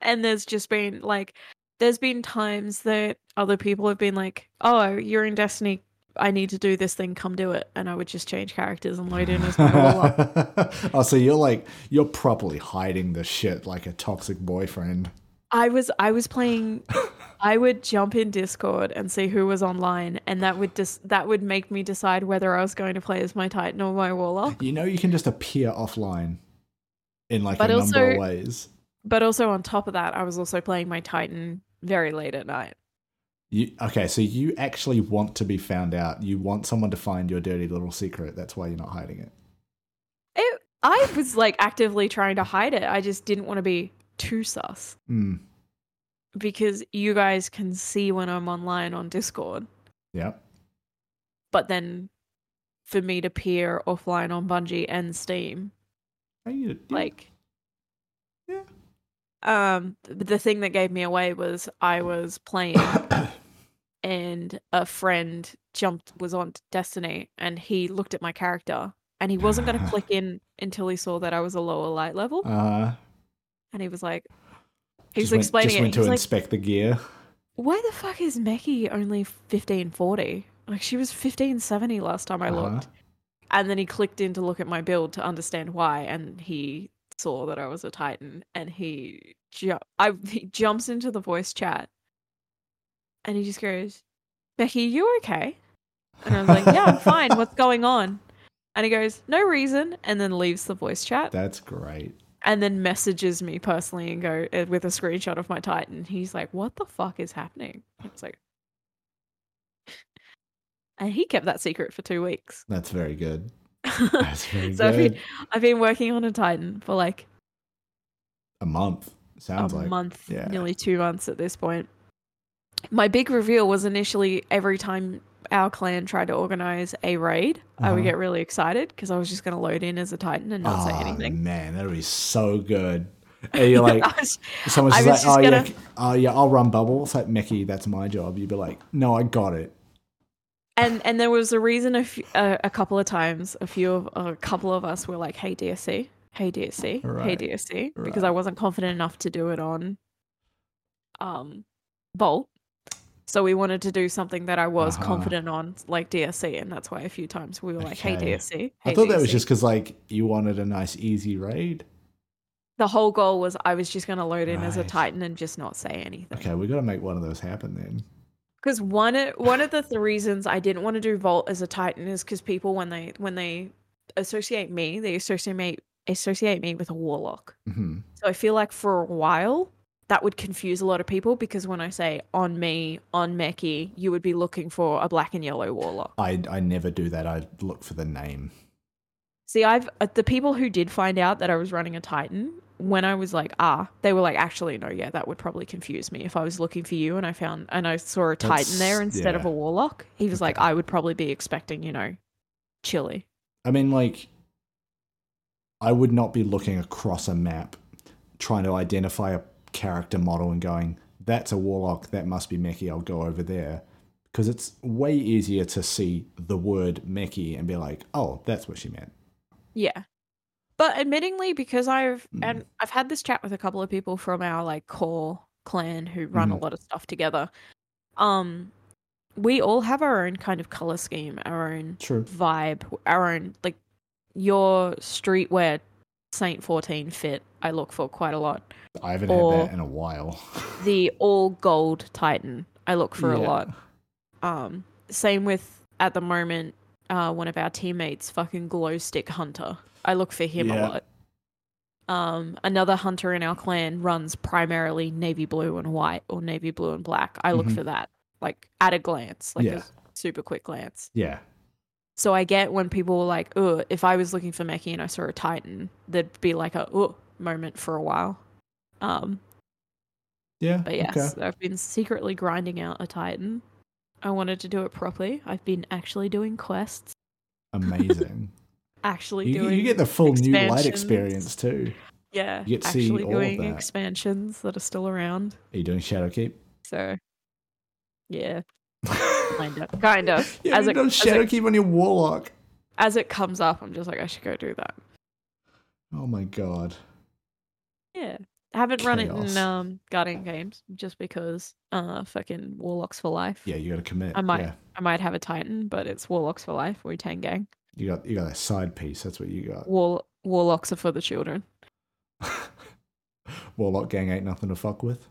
And there's just been like there's been times that other people have been like, "Oh, you're in Destiny. I need to do this thing. Come do it." And I would just change characters and load in as my roll up. oh, so you're like you're properly hiding the shit like a toxic boyfriend. I was I was playing I would jump in Discord and see who was online and that would just that would make me decide whether I was going to play as my Titan or my Warlock. You know, you can just appear offline in like But a number of ways. But also on top of that, I was also playing my Titan very late at night. You, okay, so you actually want to be found out. You want someone to find your dirty little secret. That's why you're not hiding it. It, I was like actively trying to hide it. I just didn't want to be too sus Hmm. because you guys can see when I'm online on Discord. Yep. But then for me to peer offline on Bungie and Steam, you- you- like Yeah. Um the thing that gave me away was I was playing and a friend jumped was on Destiny and he looked at my character and he wasn't going to click in until he saw that I was a lower light level, Uh, and he was like, he was went, explaining just it. went was to like, inspect the gear. why the fuck is Meckii only fifteen forty? Like she was fifteen seventy last time I Uh-huh. looked. And then he clicked in to look at my build to understand why, and he saw that I was a Titan, and he ju- I he jumps into the voice chat, and he just goes, "Becky, you okay?" And I was like, "Yeah, I'm fine. What's going on?" And he goes, "No reason," and then leaves the voice chat, That's great. and then messages me personally and go uh, with a screenshot of my Titan. He's like, "What the fuck is happening?" It's like, and he kept that secret for two weeks. That's very good. So I've been. I've been working on a Titan for like A month sounds a like. month, yeah. nearly two months at this point. My big reveal was initially every time our clan tried to organize a raid, I would Uh-huh. get really excited because I was just going to load in as a Titan and not say Oh, anything. man, that'd be so good. And you're like, was, someone's like, oh, gonna... yeah, oh, yeah, I'll run bubble. It's like Meckii, that's my job. You'd be like, no, I got it. And and there was a reason a, f- a, a couple of times a few of a couple of us were like hey dsc hey dsc hey Right, dsc because i wasn't confident enough to do it on um Vault. So we wanted to do something that i was Uh-huh. confident on like dsc and that's why a few times we were like hey dsc hey I thought that was just because like you wanted a nice easy raid. the whole goal was i was just going to load in as a titan and just not say anything. Okay, we got to make one of those happen then. Because one o- one of the th- reasons I didn't want to do Vault as a Titan is because people when they when they associate me, they associate me associate me with a warlock. hmm So I feel like for a while that would confuse a lot of people because when I say on me on Meckii, you would be looking for a black and yellow warlock. I I never do that. I look for the name. See, I've uh, the people who did find out that I was running a Titan when I was like, ah, they were like, actually, no, yeah, that would probably confuse me if I was looking for you and I found and I saw a Titan there That's- instead of yeah. a Warlock. He was like, I would probably be expecting, you know, Chili. I mean, like, I would not be looking across a map trying to identify a character model and going, that's a warlock, that must be Meckii, I'll go over there. Because it's way easier to see the word Meckii and be like, oh, that's what she meant. Yeah. But admittingly, because I've Mm. and I've had this chat with a couple of people from our like core clan who run a Mhm. lot of stuff together. Um, we all have our own kind of color scheme, our own True. vibe, our own like your streetwear Saint 14 fit. I look for quite a lot. I haven't Or- had that in a while. The all gold Titan. I look for a lot. Um, same with at the moment, uh, one of our teammates, fucking glow stick hunter. I look for him Yeah. a lot. Um, another hunter in our clan runs primarily navy blue and white or navy blue and black. I look Mhm. for that, like at a glance, like Yeah. a super quick glance. Yeah. So I get when people were like, "Oh, if I was looking for Meckii and I saw a Titan, there'd be like a oh moment for a while." Um, Yeah. but yes, Okay. I've been secretly grinding out a Titan. I wanted to do it properly. I've been actually doing quests, Amazing. actually you, doing. you get the full new light experience too. yeah, you get to see actually all of doing that. expansions that are still around. Are you doing Shadowkeep? So, yeah, kind of, kind of. You as, it, done Shadowkeep on your Warlock. as it comes up, I'm just like, I should go do that. Oh my god. Yeah. I haven't run it in um Guardian games just because uh fucking Warlocks for life. Yeah, you got to commit. I might Yeah. I might have a Titan, but it's Warlocks for life, Wu Tang Gang. You got you got a side piece. That's what you got. War Warlocks are for the children. Warlock gang ain't nothing to fuck with.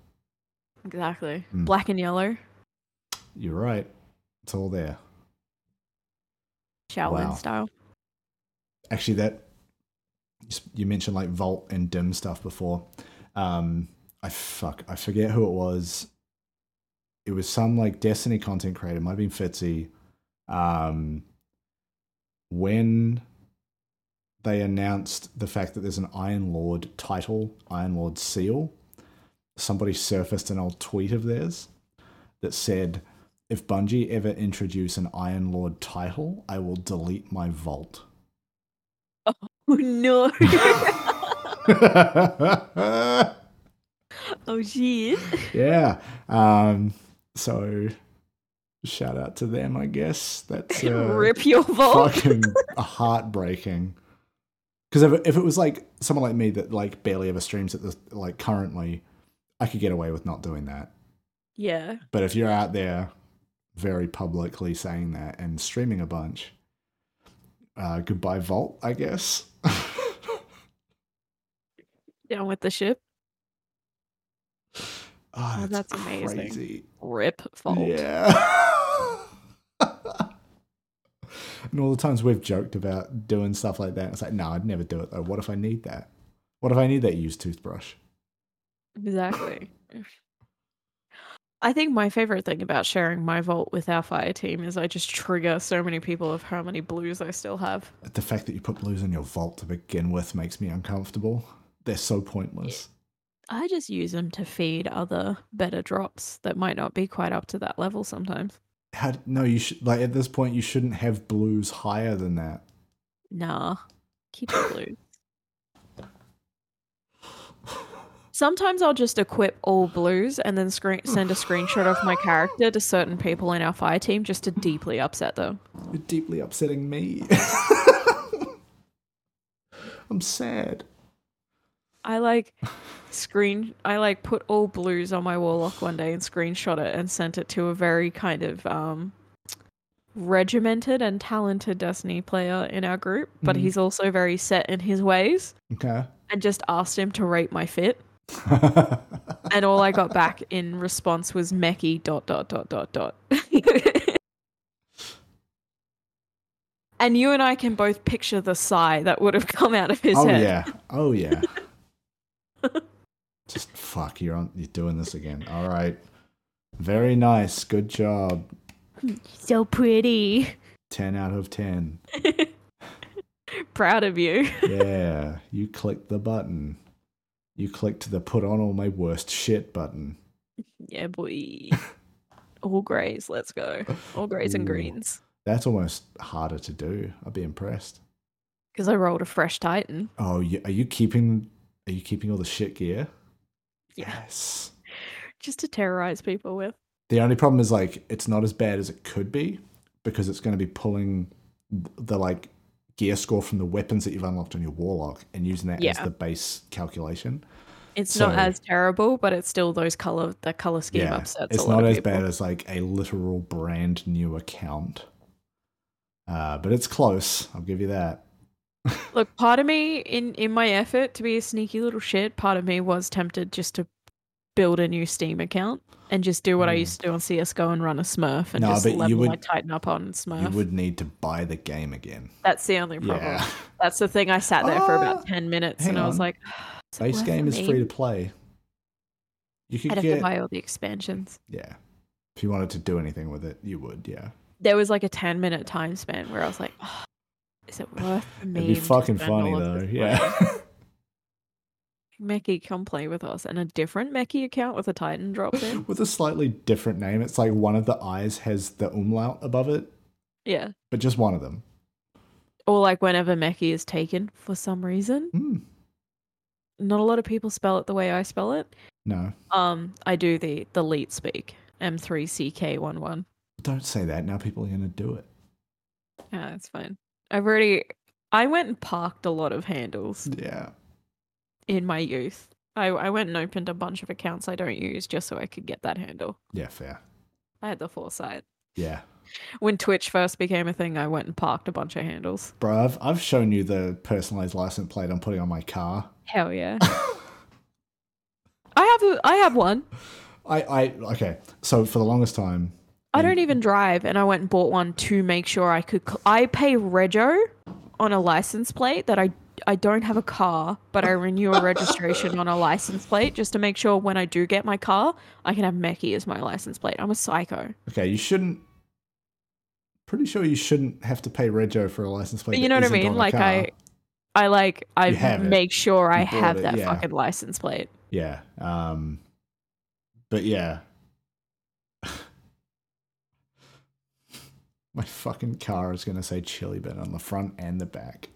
Exactly. Mm. Black and yellow, You're right. It's all there. Shaolin Wow. style. Actually, that you mentioned like Vault and Dim stuff before. Um, I fuck, I forget who it was. It was some like Destiny content creator. Might have been Fitzy. Um, when they announced the fact that there's an Iron Lord title, Iron Lord seal, somebody surfaced an old tweet of theirs that said, "If Bungie ever introduce an Iron Lord title, I will delete my vault." Oh no. oh shit. yeah. Um, so Shout out to them, I guess. That's uh, Rip your vault. fucking heartbreaking. Because if, it- if it was like someone like me that like barely ever streams at this like currently, I could get away with not doing that. Yeah. But if you're out there very publicly saying that and streaming a bunch, uh, goodbye Vault, I guess. Down with the ship. oh, Oh, that's that's amazing. crazy. Rip vault. Yeah. and all the times we've joked about doing stuff like that, it's like, no, I'd never do it though. What if I need that? What if I need that used toothbrush? Exactly. I think my favorite thing about sharing my vault with our fire team is I just trigger so many people of how many blues I still have. The fact that you put blues in your vault to begin with makes me uncomfortable. They're so pointless. I just use them to feed other better drops that might not be quite up to that level sometimes. How, no, you should like at this point you shouldn't have blues higher than that. Nah, keep it blue. Sometimes I'll just equip all blues and then screen- send a screenshot of my character to certain people in our fire team just to deeply upset them. You're deeply upsetting me. I'm sad. I like screen I like put all blues on my warlock one day and screenshot it and sent it to a very kind of um regimented and talented Destiny player in our group, but Mhm. he's also very set in his ways Okay. and just asked him to rate my fit. And all I got back in response was Meckii dot dot dot dot dot. and you and I can both picture the sigh that would have come out of his oh head. Oh yeah. Oh yeah. Just fuck, you're on you're doing this again. All right. Very nice. Good job. So pretty. 10 out of 10. Proud of you. Yeah, you clicked the button. You clicked the put on all my worst shit button. Yeah, boy. All greys, let's go. All greys and greens. That's almost harder to do. I'd be impressed. Because I rolled a fresh Titan. Oh, are you keeping are you keeping all the shit gear? Yeah. Yes. Just to terrorize people with. The only problem is like it's not as bad as it could be because it's going to be pulling the like gear score from the weapons that you've unlocked on your warlock and using that as the base calculation. It's not as terrible, but it's still those color the color scheme yeah, upsets it's a lot not as people. bad as like a literal brand new account. Uh, but it's close. I'll give you that. Look, part of me in in my effort to be a sneaky little shit, part of me was tempted just to build a new Steam account and just do what I Mm. used to do on CS:GO and run a Smurf and No, just you level my would- Titan up on Smurf. You would need to buy the game again. That's the only problem. Yeah. That's the thing. I sat there for Ah, about ten minutes and I was like, "Is Base game is me?" free to play. You could I'd have get to buy all the expansions. yeah. If you wanted to do anything with it, you would. Yeah. There was like a ten minute time span where I was like, "Oh, is it worth me? It'd be fucking funny though. Yeah. money?" Meckii, come play with us, and a different Meckii account with a Titan drop in. With a slightly different name. It's like one of the eyes has the umlaut above it, Yeah. but just one of them. Or like whenever Meckii is taken for some reason. Hmm. Not a lot of people spell it the way I spell it. No. Um, I do the the leet speak. M3CK11. Don't say that. Now people are gonna do it. Yeah, that's fine. I've already I went and parked a lot of handles Yeah. in my youth. I, I went and opened a bunch of accounts I don't use just so I could get that handle. Yeah, fair. I had the foresight. Yeah. When Twitch first became a thing, I went and parked a bunch of handles. Bro, I've, I've shown you the personalized license plate I'm putting on my car. Hell yeah. I have a, I have one. I, I okay. So for the longest time, I don't even drive, and I went and bought one to make sure I could. Cl- I pay rego on a license plate that I I don't have a car, but I renew a registration on a license plate just to make sure when I do get my car, I can have Meckii as my license plate. I'm a psycho. okay, you shouldn't. Pretty sure you shouldn't have to pay rego for a license plate. You know what I mean? Like car. I, I like I have it. make sure I have it, that yeah. fucking license plate. Yeah. Um. But yeah. My fucking car is gonna say chillybin on the front and the back.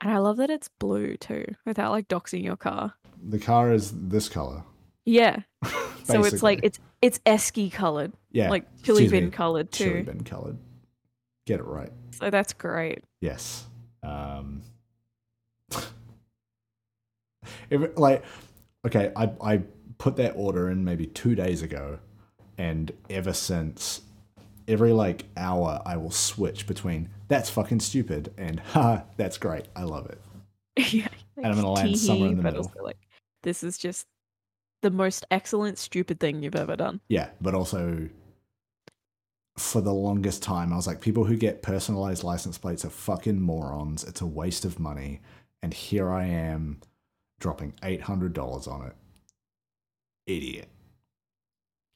And I love that it's blue too, without like doxing your car. The car is this color. Yeah, So it's like it's it's esky colored, yeah, like chili excuse bin me, colored too. chili bin colored. Get it right. So that's great. Yes. Um, if, like, okay, I I put that order in maybe two days ago, and ever since, every like hour I will switch between that's fucking stupid and ha that's great. I love it. yeah. And I'm gonna land somewhere in the middle. like this is just the most excellent stupid thing you've ever done. Yeah, but also for the longest time, I was like, people who get personalized license plates are fucking morons. It's a waste of money. And here I am dropping $800 on it. Idiot.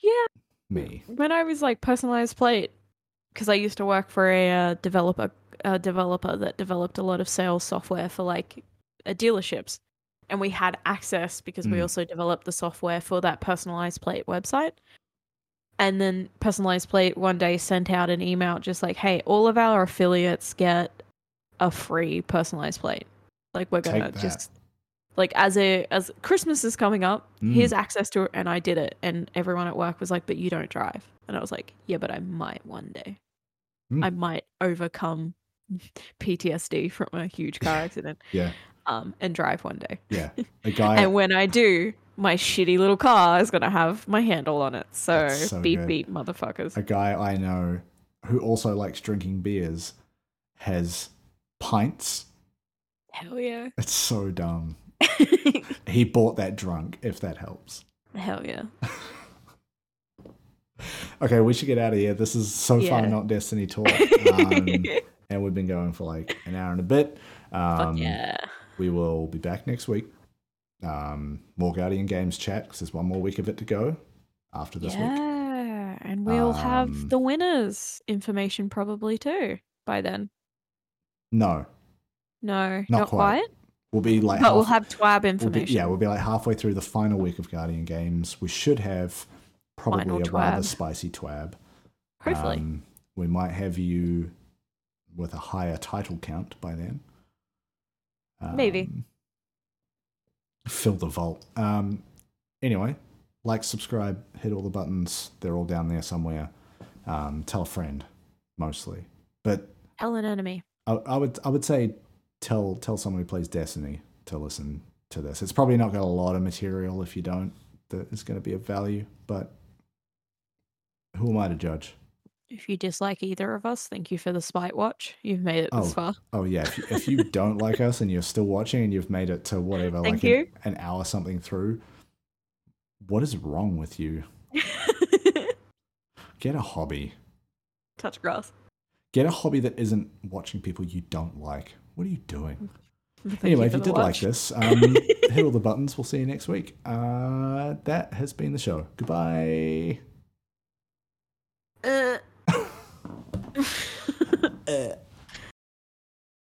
Yeah. Me. When I was like personalized plate, because I used to work for a uh, developer, a developer that developed a lot of sales software for like uh, dealerships, and we had access because we Mm. also developed the software for that personalized plate website. And then personalized plate one day sent out an email just like, "Hey, all of our affiliates get a free personalized plate. Like we're gonna that. just." Like as a as Christmas is coming up, Mm. here's access to it, and I did it, and everyone at work was like, "But you don't drive," and I was like, "Yeah, but I might one day. Mm. I might overcome PTSD from a huge car accident, Yeah. um, and drive one day. Yeah. A guy. and when I do, my shitty little car is gonna have my handle on it. So, so beep good. beep, motherfuckers. a guy I know who also likes drinking beers has pints. Hell yeah. It's so dumb. He bought that drunk, if that helps. Hell yeah. Okay, we should get out of here. This is so far not Destiny talk. Um, and we've been going for like an hour and a bit. Fuck Um, yeah. We will be back next week. Um, more Guardian Games chat because there's one more week of it to go after this week. Yeah, and we'll have Um, the winners information probably too by then. No, No, Not not, quite. quite. We'll be like But we'll have TWAB we'll be, information. yeah, we'll be like halfway through the final week of Guardian Games. We should have probably Final a rather spicy twab. Hopefully. Um, we might have you with a higher title count by then. Maybe. Um, Fill the vault. Um, anyway, like, subscribe, hit all the buttons. They're all down there somewhere. Um, tell a friend, mostly. But Tell an enemy. I, I would I would say tell tell someone who plays Destiny to listen to this. It's probably not got a lot of material if you don't that is going to be of value. But who am I to judge? If you dislike either of us, thank you for the spite watch. You've made it this Oh, far. Oh yeah, if you, if you don't like us and you're still watching and you've made it to whatever Thank like you. An, an hour something through, what is wrong with you? Get a hobby. Touch grass. Get a hobby that isn't watching people you don't like. What are you doing? Thank anyway, if you the did like this, um, hit all the buttons. We'll see you next week. Uh, that has been the show. Goodbye. Uh. Uh.